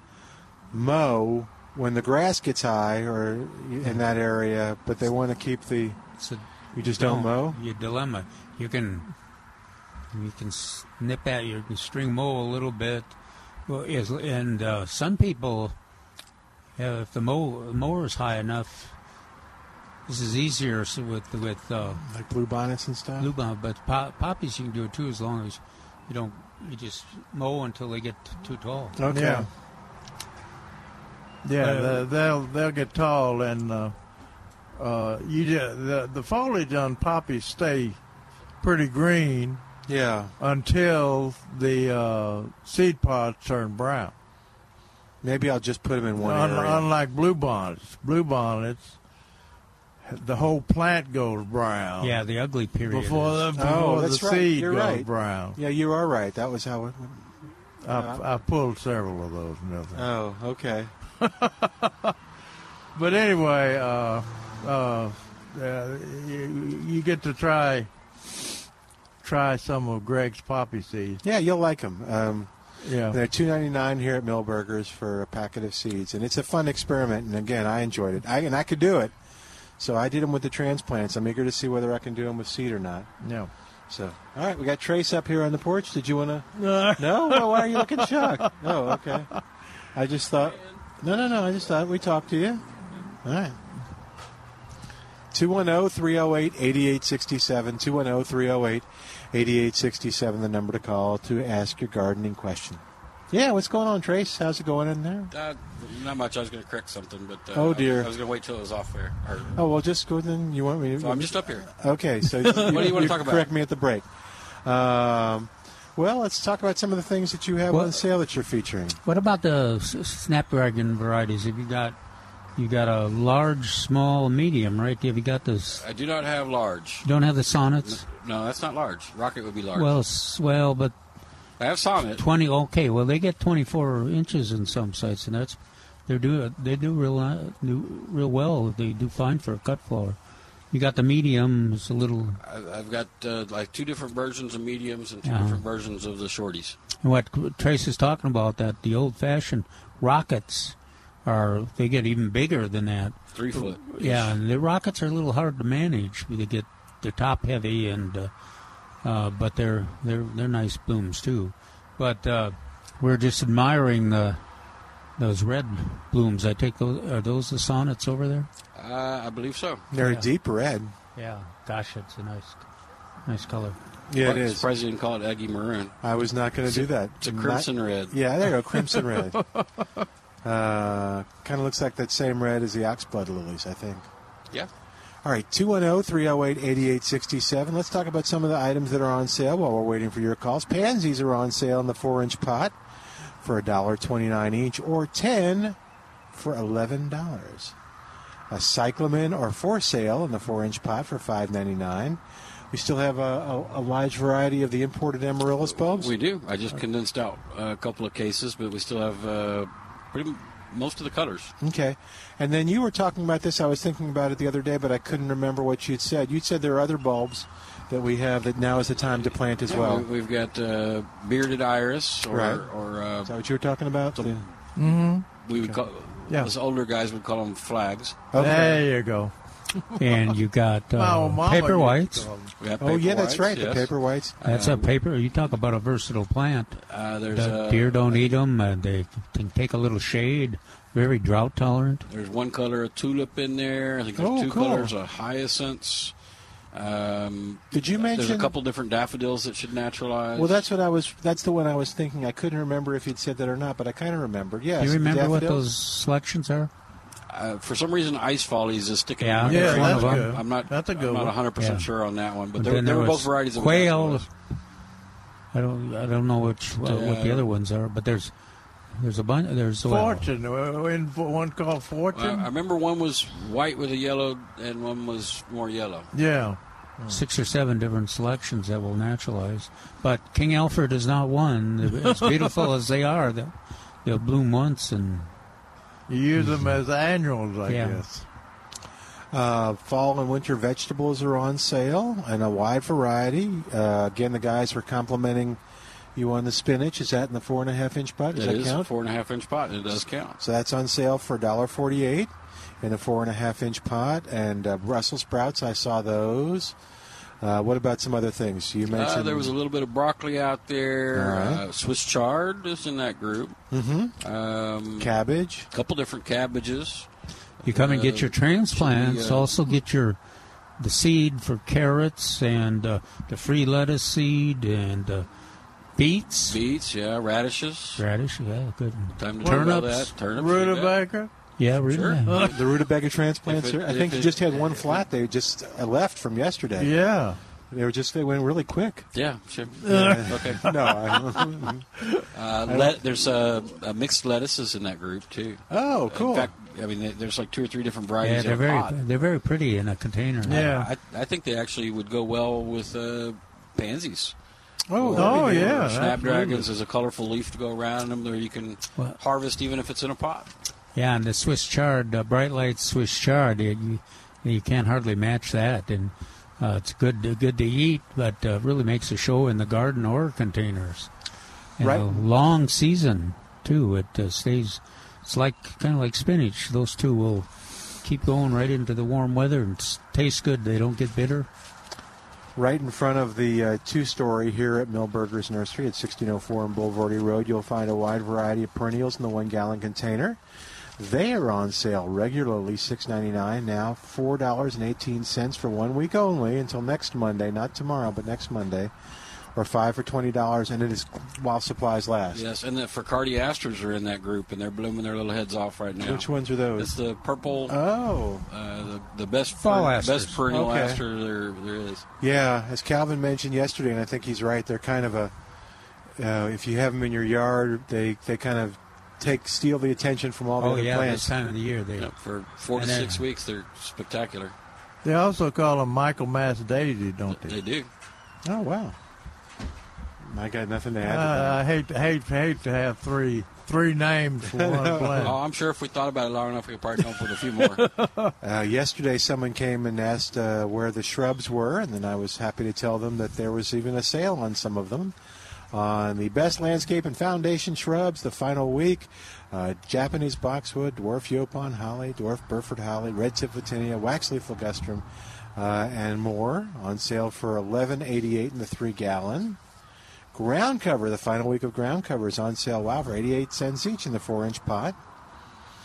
mow when the grass gets high or in that area, but they want to keep the? It's a You just don't mow. Your dilemma. You can you can snip at your string mow a little bit. Well, is and uh, some people, uh, if the mow mower is high enough, this is easier with with uh, Like blue bonnets and stuff. blue bomb. But po- poppies you can do it too, as long as you don't you just mow until they get t- too tall. Okay. Yeah. Yeah, Uh, the, they'll they'll get tall, and uh, uh, you ju- the the foliage on poppies stay pretty green Yeah. until the uh, seed pods turn brown. Maybe I'll just put them in one Un- area. unlike blue bonnets, blue bonnets, the whole plant goes brown. Yeah, the ugly period. before the, before oh, the that's right. seed You're goes right. brown. Yeah, you are right. That was how it. I, I pulled several of those, Milton. Oh, okay. *laughs* But anyway, uh, uh, uh, you, you get to try try some of Greg's poppy seeds. Yeah, you'll like them. Um, Yeah. They're two ninety nine here at Milberger's for a packet of seeds, and it's a fun experiment. And again, I enjoyed it. I and I could do it, so I did them with the transplants. I'm eager to see whether I can do them with seed or not. No. So, all right, we got Trace up here on the porch. Did you want to? *laughs* No. No. Well, why are you looking shocked? Oh, okay. I just thought. No, no, no. I just thought we talked to you. All right. Oh, 210 308 8867. 210 308 8867, the number to call to ask your gardening question. Yeah, what's going on, Trace? How's it going in there? Uh, not much. I was going to correct something, but uh, Oh, dear. I, was going to wait till it was off air. Or, Oh, well, just go then. You want me to? So I'm just up here. Okay, so *laughs* What do you wanna talk about? Correct me at the break. Um, well, let's talk about some of the things that you have Well- on sale that you're featuring. What about the snapdragon varieties? Have you got you got a large, small, medium, right? Have you got those? I do not have large. You don't have the sonnets. No, that's not large. Rocket would be large. Well, well, but I have it. twenty. Okay, well they get twenty four inches in some sites, and that's they do they do real ni- do real well. They do fine for a cut flower. You got the medium. It's a little. I've got uh, like two different versions of mediums and two Uh-huh. different versions of the shorties. And what Trace is talking about that the old fashioned rockets are they get even bigger than that. Three foot. Yeah, and the rockets are a little hard to manage. They get they're top heavy and uh, uh, but they're they're they're nice blooms too. But uh, we're just admiring the those red blooms. I take those are those the sonnets over there? Uh, I believe so. They're Yeah. deep red. Yeah, gosh, it's a nice nice color. Yeah, it Quite is. Surprised you didn't call it Aggie Maroon. I was not going to do that. it's a Not- crimson red. Yeah, there you go, crimson red. *laughs* uh, kind of looks like that same red as the oxblood lilies, I think. Yeah. All right, oh, 210 308 8867. Let's talk about some of the items that are on sale while we're waiting for your calls. Pansies are on sale in the 4 inch pot for $1.29 each or 10 for $11. A cyclamen are for sale in the 4 inch pot for $5.99. We still have a, a, a large variety of the imported amaryllis bulbs. We do. I just condensed out a couple of cases, but we still have uh, pretty most of the cutters. Okay. And then you were talking about this. I was thinking about it the other day, but I couldn't remember what you'd said. You'd said there are other bulbs that we have that now is the time to plant as Yeah, well. we- We've got uh, bearded iris, or, Right. or uh, Is that what you were talking about? The- Mm-hmm. we would call Yeah. us older guys would call them flags. There you go. And you got *laughs* uh, Oh, Mama paper whites. to call 'em. Oh, paper yeah, that's whites, right, the paper whites. That's Um, a paper. You talk about a versatile plant. Uh, there's The deer don't eat them. Uh, they can take a little shade. Very drought tolerant. There's one color of tulip in there. I think there's Oh, two cool. colors of hyacinths. Um, Did you mention? There's a couple different daffodils that should naturalize. Well, that's what I was. That's the one I was thinking. I couldn't remember if you'd said that or not, but I kind of remembered. Yes. Do you remember what those selections are? Uh, for some reason, ice follies is sticking. Yeah, out. Yeah, I'm that's not- good. I'm not. That's a good I'm not 100 percent Yeah. sure on that one, but But there, then there there were both varieties of quail. I don't. I don't know which uh, what the Uh, other ones are, but there's there's a bunch. There's well, Fortune. uh, in one called Fortune. Uh, I remember one was white with a yellow, and one was more yellow. yeah. six or seven different selections that will naturalize. But King Alfred is not one. As beautiful *laughs* as they are, they'll, they'll bloom once and You use them as annuals, I Yeah. guess. Uh, fall and winter vegetables are on sale and a wide variety. Uh, again, the guys were complimenting you on the spinach. Is that in the four and a half inch pot? Does It that is a count? four and a half inch pot, and it does count. So that's on sale for $1.48 in a four and a half inch pot. And uh, Brussels sprouts, I saw those. Uh, what about some other things? You mentioned Uh, there was a little bit of broccoli out there. All right. Uh, Swiss chard is in that group. Mhm. Um, cabbage. A couple different cabbages. you come and get Uh, your transplants. should uh, also get your the seed for carrots and uh, the free lettuce seed and uh, beets, Beets, yeah, radishes. radish. Yeah, good. Time to talk about Turnips. that. Turnips. you bet. Rutabaga. Yeah, really. Sure. Uh, the rutabaga transplants. It- I think if you it- just had one flat. They just uh, left from yesterday. Yeah. They were just they went really quick. Yeah, sure. Yeah. *laughs* okay. No, I, *laughs* Uh, let, there's a, uh, mixed lettuces in that group too. Oh, cool. In fact, I mean, there's like two or three different varieties. Yeah, varieties. they're very pot. they're very pretty in a container. Yeah. I, I think they actually would go well with uh, pansies. Oh, Oh, yeah, Snapdragons absolutely. is a colorful leaf to go around them, where you can Well- harvest even if it's in a pot. Yeah, and the Swiss chard, uh, bright light Swiss chard, you, you, you can't hardly match that, and uh, it's good to, good to eat, but uh, really makes a show in the garden or containers. And Right. a long season too. It uh, stays. It's like kind of like spinach. Those two will keep going right into the warm weather and taste good. They don't get bitter. right in front of the uh, two-story here at Milberger's Nursery at 1604 on Bulverde Road, you'll find a wide variety of perennials in the one-gallon container. They are on sale regularly, $6.99 now, $4.18 for one week only until next Monday, not tomorrow, but next Monday, or five for $20, and it is while supplies last. Yes, and the Farcardiasters are in that group, and they're blooming their little heads off right now. Which ones are those? It's the purple. Oh. Uh, the, the best Fall per- asters. best perennial Okay. aster there there is. Yeah, as Calvin mentioned yesterday, and I think he's right. They're kind of a. Uh, if you have them in your yard, they they kind of take steal the attention from all the Oh other yeah, plants. this time of the year they. Yep, for four to And then- six weeks, they're spectacular. They also call them Michaelmas Daisy, don't they? They do. Oh wow. I got nothing to add. to Uh, I hate to hate hate to have three three names for one *laughs* plant. Oh, I'm sure if we thought about it long enough, we could probably come up with a few more. *laughs* Uh, yesterday, someone came and asked uh, where the shrubs were, and then I was happy to tell them that there was even a sale on some of them. On the best landscape and foundation shrubs, the final week, uh, Japanese boxwood, dwarf yaupon holly, dwarf Burford holly, red tip photinia, waxleaf ligustrum, uh, and more on sale for eleven eighty eight in the three gallon. Ground cover, the final week of ground cover is on sale. Wow, for eighty eight cents each in the four inch pot.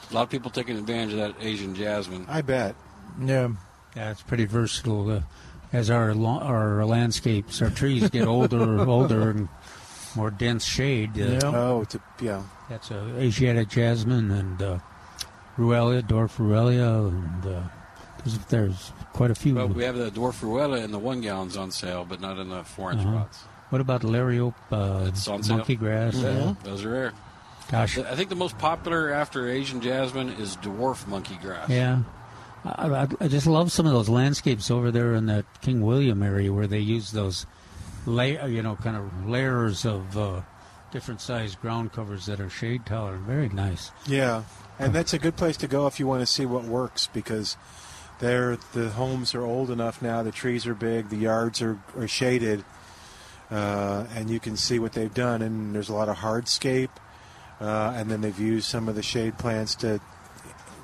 a lot of people taking advantage of that Asian jasmine. I bet. Yeah. Yeah, it's pretty versatile. Uh, as our lo- our landscapes, our trees get *laughs* older, and older, and more dense shade. Uh, Oh, to, yeah. That's uh, Asiatic jasmine and uh, Ruellia, dwarf Ruellia, and uh, there's, there's quite a few. Well, we have the dwarf Ruellia in the one gallons on sale, but not in the four inch Uh-huh. pots. What about liriope, uh, It's on sale. monkey grass? Yeah, uh, those are rare. Gosh. I think the most popular after Asian jasmine is dwarf monkey grass. Yeah. I, I, I just love some of those landscapes over there in that King William area where they use those, lay, you know, kind of layers of uh, different size ground covers that are shade tolerant. Very nice. Yeah, and that's a good place to go if you want to see what works because there the homes are old enough now, the trees are big, the yards are, are shaded, uh, and you can see what they've done. And there's a lot of hardscape, uh, and then they've used some of the shade plants to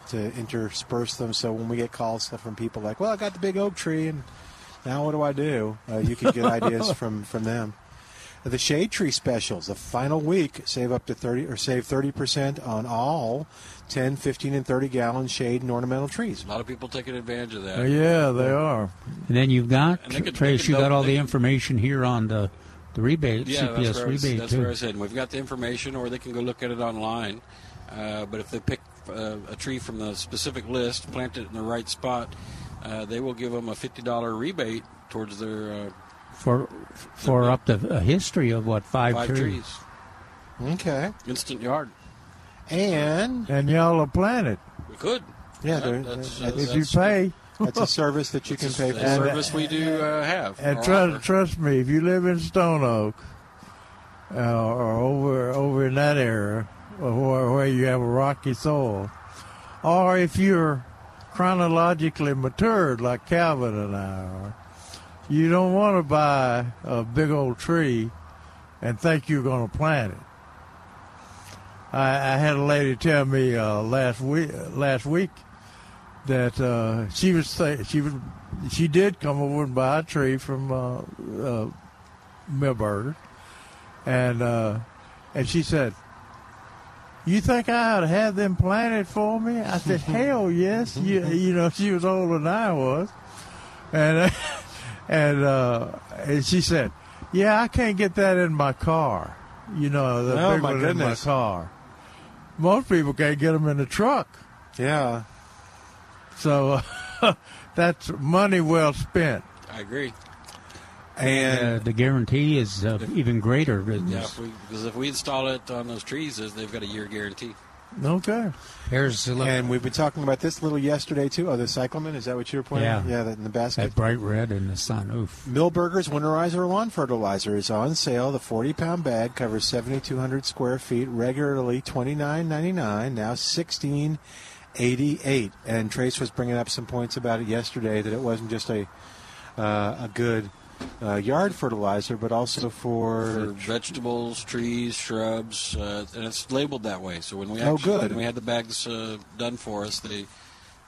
to intersperse them. So when we get calls from people like, "Well, I got the big oak tree, and now what do I do?" Uh, you can get ideas *laughs* from from them. The shade tree specials, the final week, save up to 30 or save 30% on all 10, 15, and 30 gallon shade and ornamental trees. A lot of people taking advantage of that. Uh, yeah, they are. And then you've got, could- Trace, they could you got all the could- information here on the, the rebate, Yeah, CPS that's, where I was, rebate, that's too. where I said we've got the information, or they can go look at it online. Uh, but if they pick uh, a tree from the specific list, plant it in the right spot, uh, they will give them a fifty dollar rebate towards their uh, for for up to a history of what five, five trees. trees. Okay. Instant yard. And and y'all will plant it. We could. Yeah, That- there- that's, that- uh, if you that's- pay. *laughs* That's a service that you can pay for. a service we do uh, have. And or trust, offer. trust me, if you live in Stone Oak uh, or over over in that area where, where you have a rocky soil, or if you're chronologically matured like Calvin and I are, you don't want to buy a big old tree and think you're going to plant it. I, I had a lady tell me uh, last week last week that uh, she was say, she was she did come over and buy a tree from uh, uh, and uh, and she said, "You think I ought to have them planted for me?" I said, *laughs* "Hell yes." You, you know, she was older than I was, and *laughs* and uh, and she said, "Yeah, I can't get that in my car." You know, the Oh, big one in my car. Most people can't get them in the truck. Yeah. So *laughs* that's money well spent. I agree. And uh, the guarantee is uh, even greater. Yeah, if we, because if we install it on those trees, they've got a year guarantee. Okay. Here's and we've been talking about this a little yesterday too. Oh, the cyclamen. Is that what you were pointing? Yeah. out? Yeah, that in the basket. That bright red in the sun. Oof. Milberger's Winterizer Lawn Fertilizer is on sale. The 40 pound bag covers 7,200 square feet, regularly $29.99, now $16.88. And Trace was bringing up some points about it yesterday that it wasn't just a uh, a good uh, yard fertilizer, but also For for. vegetables, trees, shrubs, uh, and it's labeled that way. So when we Oh, actually, good. when we had the bags uh, done for us, they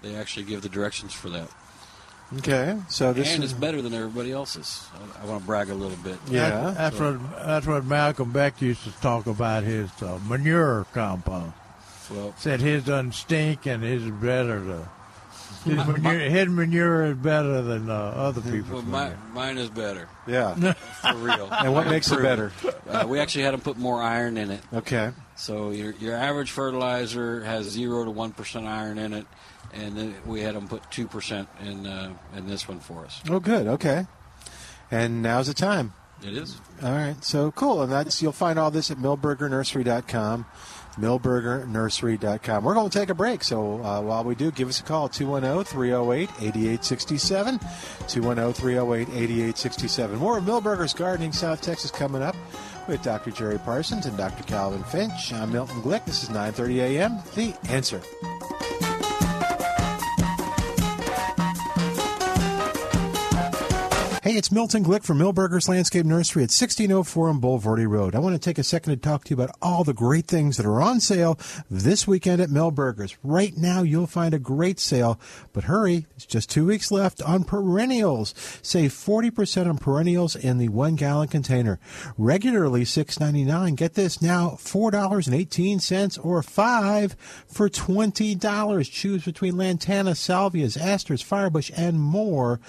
they actually give the directions for that. Okay, so this and is it's better than everybody else's. I, I want to brag a little bit. That- that's So- what that's what Malcolm Beck used to talk about his uh, manure compound. Well, Said his doesn't stink and his is better. To, his, My- manure, his manure is better than uh, other people's Well, my, mine is better. Yeah. *laughs* for real. And what makes it better? Uh, we actually had them put more iron in it. Okay. So your your average fertilizer has zero to one percent iron in it, and then we had them put two percent in uh, in this one for us. Oh, good. Okay. And now's the time. It is. All right. So cool. And that's you'll find all this at milbergernursery.com. milbergernursery.com. We're going to take a break, so uh, while we do, give us a call 210 308 8867. 210 308 8867. More of Milberger's Gardening South Texas coming up with Dr. Jerry Parsons and Dr. Calvin Finch. I'm Milton Glick. This is 9:30 a.m. The Answer. Hey, it's Milton Glick from Milberger's Landscape Nursery at 1604 on Bulverde Road. I want to take a second to talk to you about all the great things that are on sale this weekend at Milberger's. Right now, you'll find a great sale, but hurry, it's just two weeks left on perennials. Save 40% on perennials in the one gallon container. Regularly $6.99. Get this now, $4.18 or 5 for $20. Choose between lantana, salvias, asters, firebush, and more.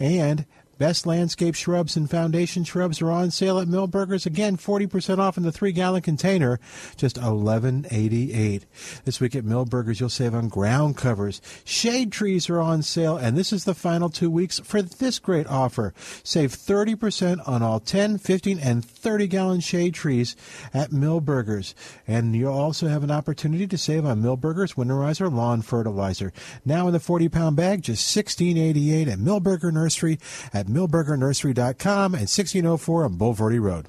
And Best landscape shrubs and foundation shrubs are on sale at Milberger's. Again, 40% off in the three gallon container, just $11.88. This week at Milberger's, you'll save on ground covers. Shade trees are on sale, and this is the final two weeks for this great offer. Save 30% on all 10, 15, and 30 gallon shade trees at Milberger's. And you'll also have an opportunity to save on Milberger's Winterizer Lawn Fertilizer. Now in the 40 pound bag, just $16.88 at Milberger Nursery at milbergernursery.com and 1604 on Bulverde Road.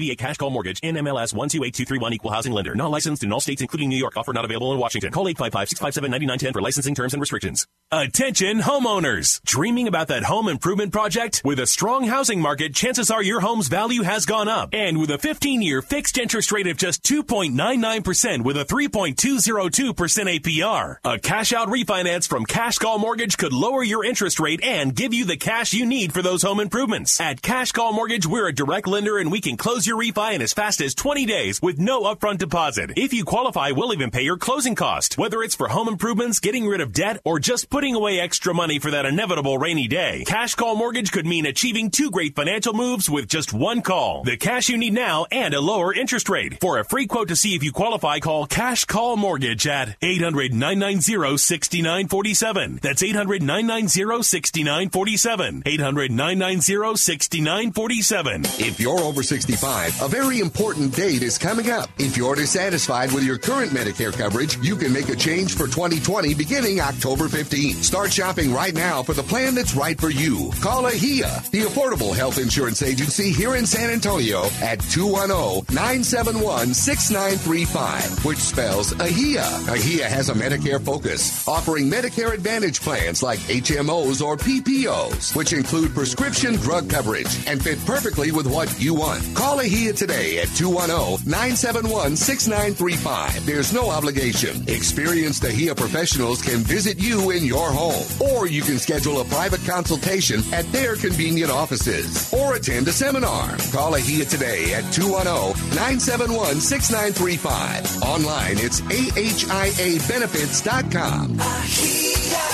DBA Cash Call Mortgage. NMLS 128231 Equal Housing Lender. Not licensed in all states including New York. Offer not available in Washington. Call 855-657-9910 for licensing terms and restrictions. Attention homeowners! Dreaming about that home improvement project? With a strong housing market, chances are your home's value has gone up. And with a 15-year fixed interest rate of just 2.99% with a 3.202% APR, a cash out refinance from Cash Call Mortgage could lower your interest rate and give you the cash you need for those home improvements. At Cash Call Mortgage, we're a direct lender and we can close your refi in as fast as 20 days with no upfront deposit. If you qualify, we'll even pay your closing cost. Whether it's for home improvements, getting rid of debt, or just putting away extra money for that inevitable rainy day, Cash Call Mortgage could mean achieving two great financial moves with just one call. The cash you need now and a lower interest rate. For a free quote to see if you qualify, call Cash Call Mortgage at 800-990-6947. That's 800-990-6947. 800-990-6947. If you're over 65, a very important date is coming up. If you're dissatisfied with your current Medicare coverage, you can make a change for 2020 beginning October 15. Start shopping right now for the plan that's right for you. Call AHIA, the affordable health insurance agency here in San Antonio at 210-971-6935, which spells AHIA. AHIA has a Medicare focus, offering Medicare Advantage plans like HMOs or PPOs, which include prescription drug coverage and fit perfectly with what you want. Call AHIA today at 210-971-6935. There's no obligation. Experienced AHIA professionals can visit you in your home, or you can schedule a private consultation at their convenient offices, or attend a seminar. Call AHIA today at 210-971-6935. Online, it's ahiabenefits.com. Ahia,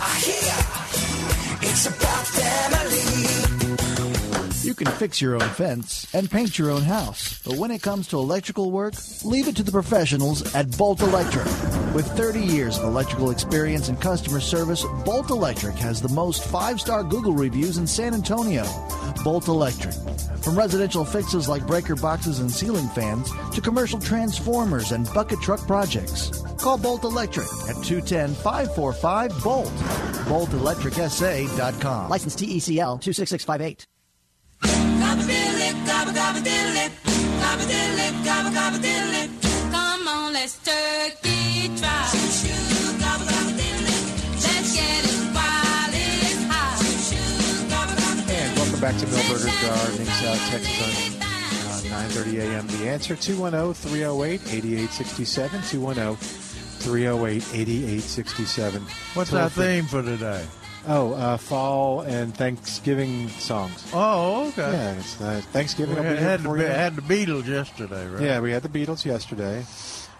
Ahia, it's about family. You can fix your own fence and paint your own house, but when it comes to electrical work, leave it to the professionals at Bolt Electric. With 30 years of electrical experience and customer service, Bolt Electric has the most five star Google reviews in San Antonio. Bolt Electric. From residential fixes like breaker boxes and ceiling fans to commercial transformers and bucket truck projects. Call Bolt Electric at 210 545 Bolt. BoltElectricSA.com. License TECL 26658. Come on, let's turkey try. Let's get it while it's hot. And welcome back to Milberger's Gardening, South Texas on uh, 9:30 a.m. The answer 210-308-8867 210-308-8867. What's Toll our theme for today? Oh, uh, fall and Thanksgiving songs. Oh, okay. Yeah, it's uh, Thanksgiving. We had, had, the, before you know it. had the Beatles yesterday, right? Yeah, we had the Beatles yesterday.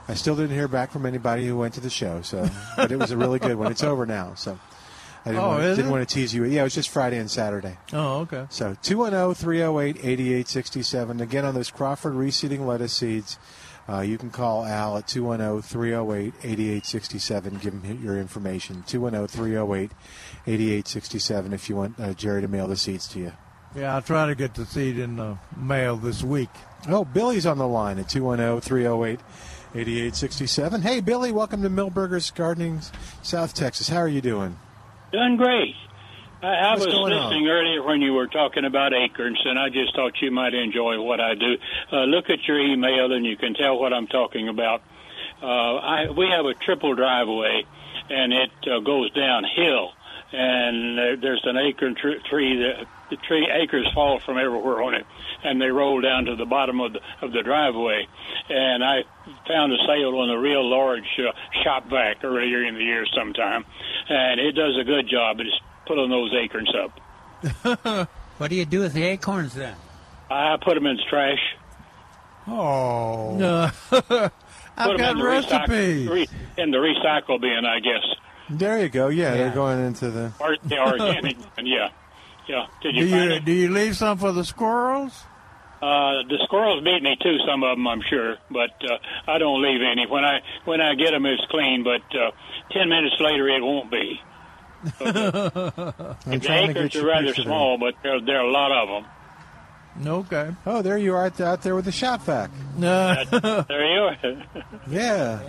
I still didn't hear back from anybody who went to the show, so but it was a really good one. It's over now, so I didn't, Oh, want, didn't want to tease you. Yeah, it was just Friday and Saturday. Oh, okay. So oh, 210 308 8867. Again, on those Crawford reseeding lettuce seeds, uh, you can call Al at 210 308 8867. Give him your information. 210 308 8867 if you want uh, Jerry to mail the seeds to you. Yeah, I'll try to get the seed in the mail this week. Oh, Billy's on the line at 210 308 8867. Hey, Billy, welcome to Milberger's Gardening, South Texas. How are you doing? Doing great. I, I What's was going on? listening earlier when you were talking about acorns, and I just thought you might enjoy what I do. Uh, look at your email, and you can tell what I'm talking about. Uh, I, we have a triple driveway, and it uh, goes downhill, and there, there's an acorn tr- tree that the tree acres fall from everywhere on it, and they roll down to the bottom of the of the driveway. And I found a sale on a real large uh, shop vac earlier in the year sometime, and it does a good job. It's pulling those acorns up. *laughs* What do you do with the acorns then? I put them in the trash. Oh. *laughs* I've put 'em got in the recyc- recipes. re- in the recycle bin, I guess. There you go. Yeah, Yeah. they're going into the. Or the organic, *laughs* and yeah, yeah. Did you do you do you leave some for the squirrels? Uh, the squirrels beat me too. Some of them, I'm sure, but uh, I don't leave any. When I when I get them, it's clean. But uh, ten minutes later, it won't be. *laughs* I'm the trying to acres get are rather picture there. small, but there there are a lot of them. Okay. Oh, there you are out out there with the shop vac. No. *laughs* There you are. Yeah.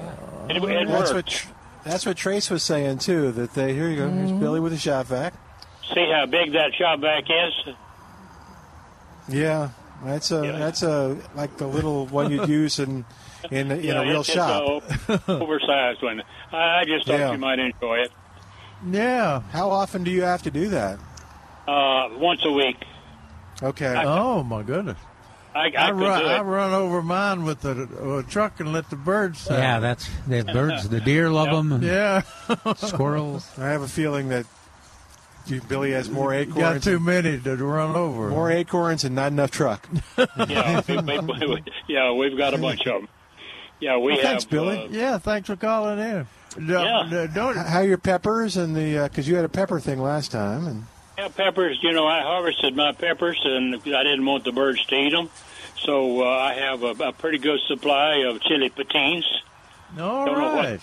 It, it that's works. what Tr- that's what Trace was saying too. That they here you go. Here's Mm-hmm. Billy with the shop vac. See how big that shop vac is? Yeah, that's a that's a like the little one you'd use in in, in yeah, a real it's shop. A *laughs* oversized one. I, I just thought Yeah. you might enjoy it. Yeah. How often do you have to do that? Uh, once a week. Okay. Oh my goodness. I, I, I, run do it. I run over mine with the uh, truck and let the birds. Sing. Yeah, that's the birds. The deer love them. Yeah. *laughs* Squirrels. I have a feeling that Billy has more You acorns. got too many to run over. More acorns and not enough truck. *laughs* yeah, we, we, we, yeah, we've got a bunch of them. Yeah, we Well, have. thanks, Billy. uh, Yeah, thanks for calling in. No, Yeah. no, don't How are your peppers and the because you had a pepper thing last time and Yeah, peppers. You know, I harvested my peppers, and I didn't want the birds to eat them, so uh, I have a, a pretty good supply of chili patines. All don't know what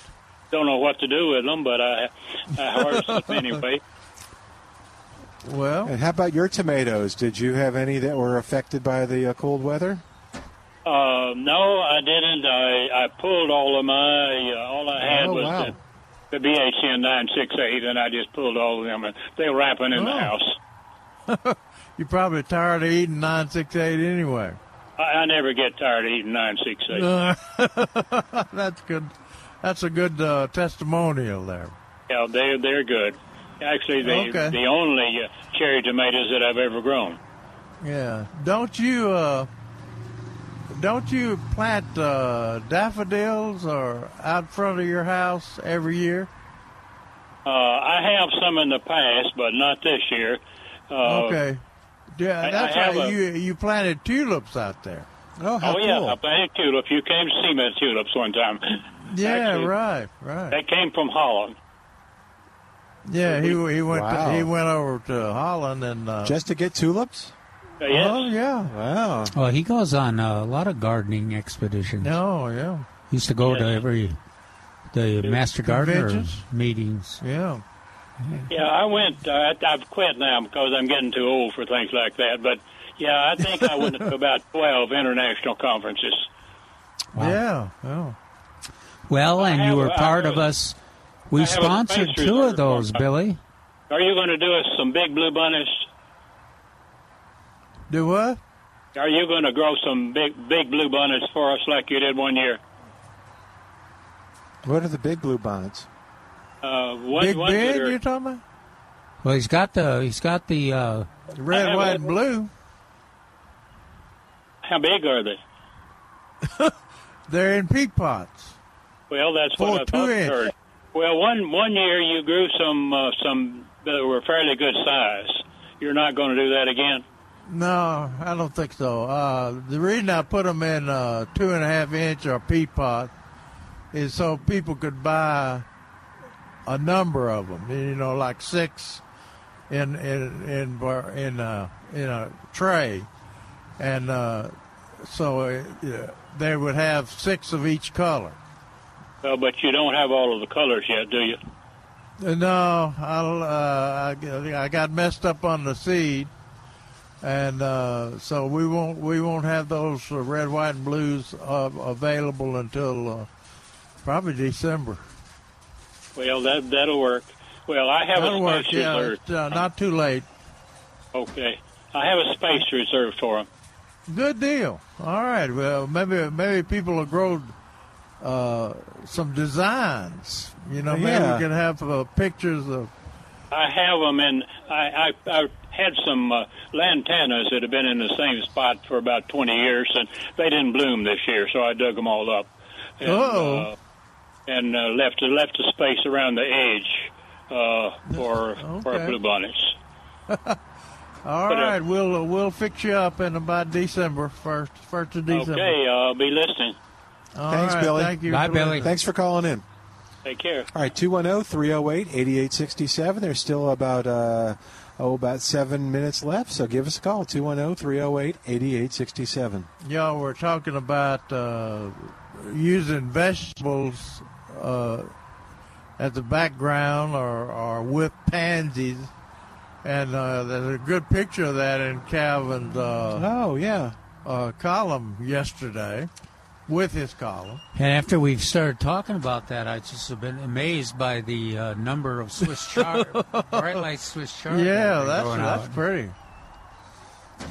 don't know what to do with them, but I I harvested them anyway. Well, and how about your tomatoes? Did you have any that were affected by the uh, cold weather? Uh, no, I didn't. I I pulled all of my uh, all I had Oh, was wow. the, the BHN nine six eight, and I just pulled all of them, and they were wrapping in the Oh. house. *laughs* You're probably tired of eating nine six eight anyway. I, I never get tired of eating nine six eight. Uh, *laughs* that's good. That's a good uh, testimonial there. Yeah, they they're good. Actually, they Okay. the only uh, cherry tomatoes that I've ever grown. Yeah. Don't you uh, don't you plant uh, daffodils or out front of your house every year? Uh, I have some in the past, but not this year. Uh, okay. Yeah, I- I that's have right. a- you you planted tulips out there. Oh, oh yeah, I planted tulips. You came to see me at tulips one time. Yeah, Actually, right, right. They came from Holland. Yeah, he he went Wow. to, he went over to Holland and uh, Just to get tulips? Yes. Oh yeah. Wow. Well, he goes on uh, a lot of gardening expeditions. No, yeah. He used to go to every the master gardener Conventions? meetings. Yeah. Yeah, I went. Uh, I- I've quit now because I'm getting too old for things like that. But yeah, I think I went to about *laughs* twelve international conferences. Yeah. Yeah. Well, and you were part of a- us. We I have a sponsored two of those, Billy. Are you going to do us some big blue bunnies? Do what? Are you going to grow some big big blue bunnies for us like you did one year? What are the big blue bonnets? Uh, one, Big ones that Ben, are- you're talking about? Well, he's got the he's got the uh, Red, white, a- and blue. How big are they? *laughs* They're in peat pots. Well, that's Four, what I two thought. I inch. heard. Well, one one year you grew some uh, some that were fairly good size. You're not going to do that again. No, I don't think so. Uh, the reason I put them in uh, two and a half inch or peat pot is so people could buy a number of them. You know, like six in in in in a in a tray, and uh, so uh, yeah, they would have six of each color. Well, but you don't have all of the colors yet, do you? Uh, No, I'll, uh, I, I got messed up on the seed, and uh, so we won't we won't have those uh, red, white, and blues uh, available until uh, probably December. Well, that that'll work. Well, I have That'll a work, space yeah, reserved. it's, uh, not too late. Okay, I have a space reserved for them. Good deal. All right. Well, maybe maybe people will grow uh, some designs. You know, maybe Yeah. we can have uh, pictures of. I have them, and I, I, I had some uh, lantanas that have been in the same spot for about 20 years, and they didn't bloom this year, so I dug them all up. And, Oh. uh, and uh, left left a space around the edge uh, for *laughs* for Okay. bluebonnets. *laughs* All But, uh, we'll uh, we'll fix you up in about December first first of December. Okay, I'll be listening. All Thanks, right, Billy. Thank you. for listening. Thanks for calling in. Take care. All right, 210 308 8867. There's still about, uh, oh, about seven minutes left, so give us a call 210 308 8867. Yeah, we're talking about uh, using vegetables uh, as a background or, or with pansies. And uh, there's a good picture of that in Calvin's uh, oh yeah uh, column yesterday, with his column. And after we've started talking about that, I just have been amazed by the uh, number of Swiss *laughs* chard, bright light Swiss chard. yeah, that's that's out. pretty.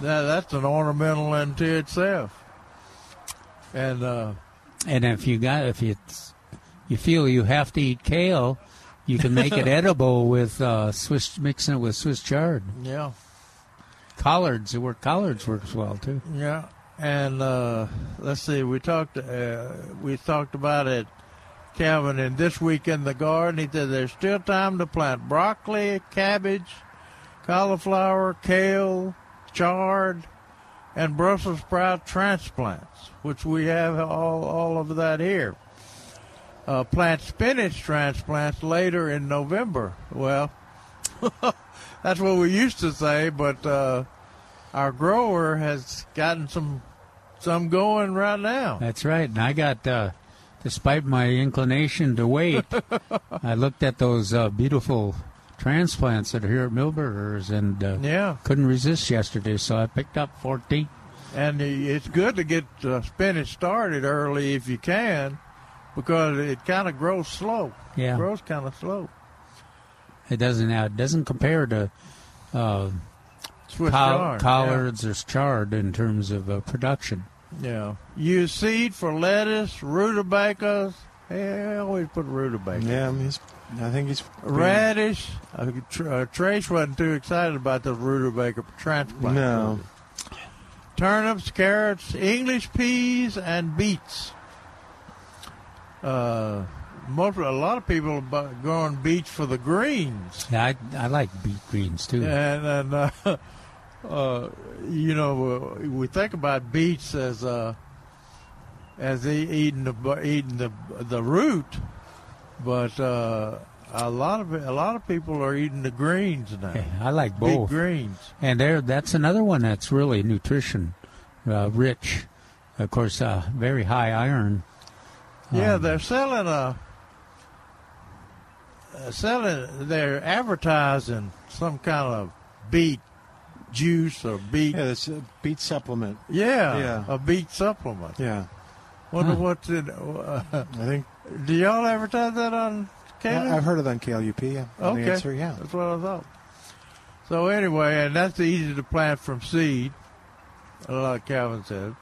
That that's an ornamental unto itself. And uh, And if you got if you you feel you have to eat kale, you can make it *laughs* edible with uh, Swiss mixing it with Swiss chard. yeah, Collards, it work. Collards works well too. Yeah, and uh, let's see. We talked. Uh, we talked about it, Calvin. And this week in the garden, he said there's still time to plant broccoli, cabbage, cauliflower, kale, chard, and Brussels sprout transplants, which we have all all of that here. Uh, plant spinach transplants later in November. Well, *laughs* that's what we used to say, but uh, our grower has gotten some some going right now. That's right. And I got, uh, despite my inclination to wait, *laughs* I looked at those uh, beautiful transplants that are here at Milberger's and uh, Yeah. couldn't resist yesterday, so I picked up 14. And it's good to get uh, spinach started early if you can, because it kind of grows slow. Yeah. It grows kind of slow. It doesn't uh, it doesn't compare to Swiss col- chard, collards or chard in terms of uh, production. Yeah. Use seed for lettuce, rutabagas. Hey, I always put rutabaga. Yeah, he's, I think he's. Radish. Uh, Tr- uh, Trace wasn't too excited about the rutabaga transplant. No. Turnips, carrots, English peas, and beets. Uh, most a lot of people are bu- growing beets for the greens. Yeah, I, I like beet greens too. And, and uh, *laughs* uh, you know, uh, we think about beets as uh, as eating the eating the the root, but uh, a lot of a lot of people are eating the greens now. I like both. greens. And there, that's another one that's really nutrition uh, rich. Of course, uh, very high iron. Yeah, Um, they're selling a. Selling, they're advertising some kind of beet juice or beet. Yeah, it's a beet supplement. Yeah, Yeah. a beet supplement. Yeah. Wonder what's in. Uh, I think. Do y'all advertise that on? I- I've heard it on KLUP. Yeah. On Okay, The answer, yeah. that's what I thought. So anyway, and that's easy to plant from seed, like Calvin said.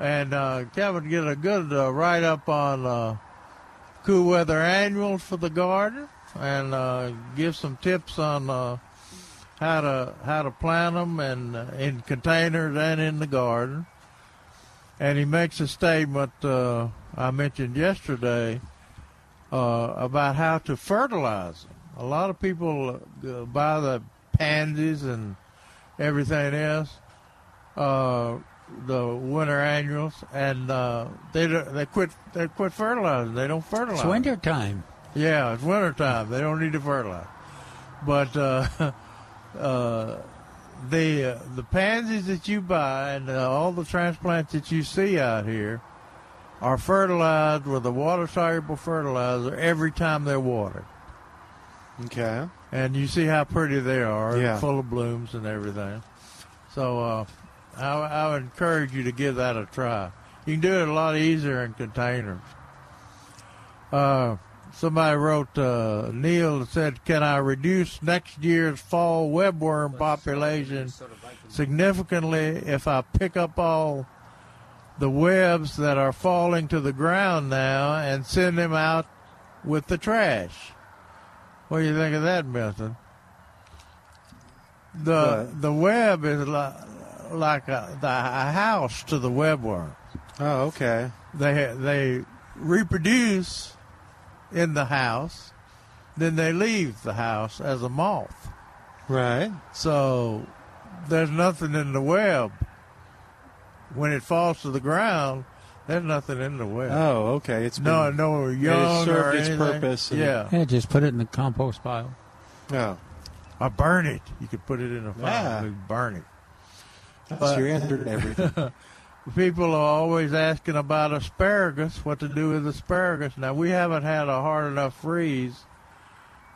And uh, Calvin get a good uh, write up on uh, cool weather annuals for the garden, and uh, give some tips on uh, how to how to plant them and uh, in containers and in the garden. And he makes a statement uh, I mentioned yesterday uh, about how to fertilize them. A lot of people uh, buy the pansies and everything else, uh, the winter annuals, and uh, they they quit they quit fertilizing. They don't fertilize. It's winter time. Yeah, it's winter time. They don't need to fertilize. But *laughs* uh, the uh, the pansies that you buy and uh, all the transplants that you see out here are fertilized with a water soluble fertilizer every time they're watered. Okay. And you see how pretty they are, Yeah. full of blooms and everything. So uh, I, I would encourage you to give that a try. You can do it a lot easier in containers. Uh, somebody wrote, uh, Neil and said, Can I reduce next year's fall webworm population significantly if I pick up all the webs that are falling to the ground now and send them out with the trash? What do you think of that, Milton? The the web is like, like a, the, a house to the webworm. Oh, okay. They they reproduce in the house, then they leave the house as a moth. Right. So there's nothing in the web. When it falls to the ground, there's nothing in the web. Oh, okay. It's no been- no it young served or its anything. purpose and- Yeah. Yeah, just put it in the compost pile. Oh. Or burn it. You could put it in a fire Yeah. and burn it. That's your answer to everything. *laughs* People are always asking about asparagus, what to do with asparagus. Now, we haven't had a hard enough freeze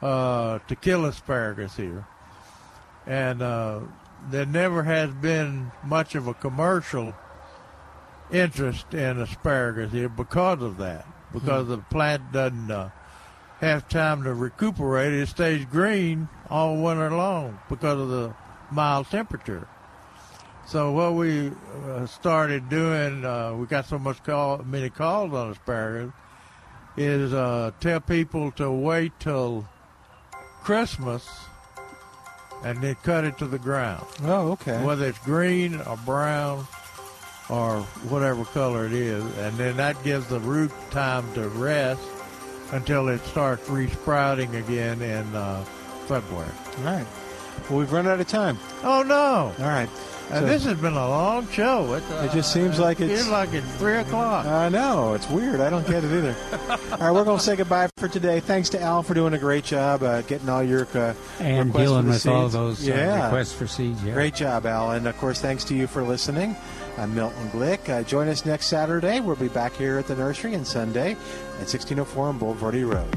uh, to kill asparagus here. And uh, there never has been much of a commercial interest in asparagus here because of that. Because the plant doesn't uh, have time to recuperate. It stays green all winter long because of the mild temperature. So what we uh, started doing, uh, we got so much call, many calls on asparagus, is uh, tell people to wait till Christmas and then cut it to the ground. Oh, okay. Whether it's green or brown or whatever color it is, and then that gives the root time to rest until it starts resprouting again in uh, February. All right. Well, we've run out of time. Oh no! All right. And So- this has been a long show. It, It just seems like it's- feels like it's three o'clock. I know. It's weird. I don't get it either. *laughs* all right, we're going to say goodbye for today. Thanks to Al for doing a great job uh, getting all your uh, And requests dealing for the with all seeds. those uh, yeah. requests for seeds. Yeah. Great job, Al. And of course, thanks to you for listening. I'm Milton Glick. Uh, join us next Saturday. We'll be back here at the nursery and Sunday at 1604 on Bulverde Road.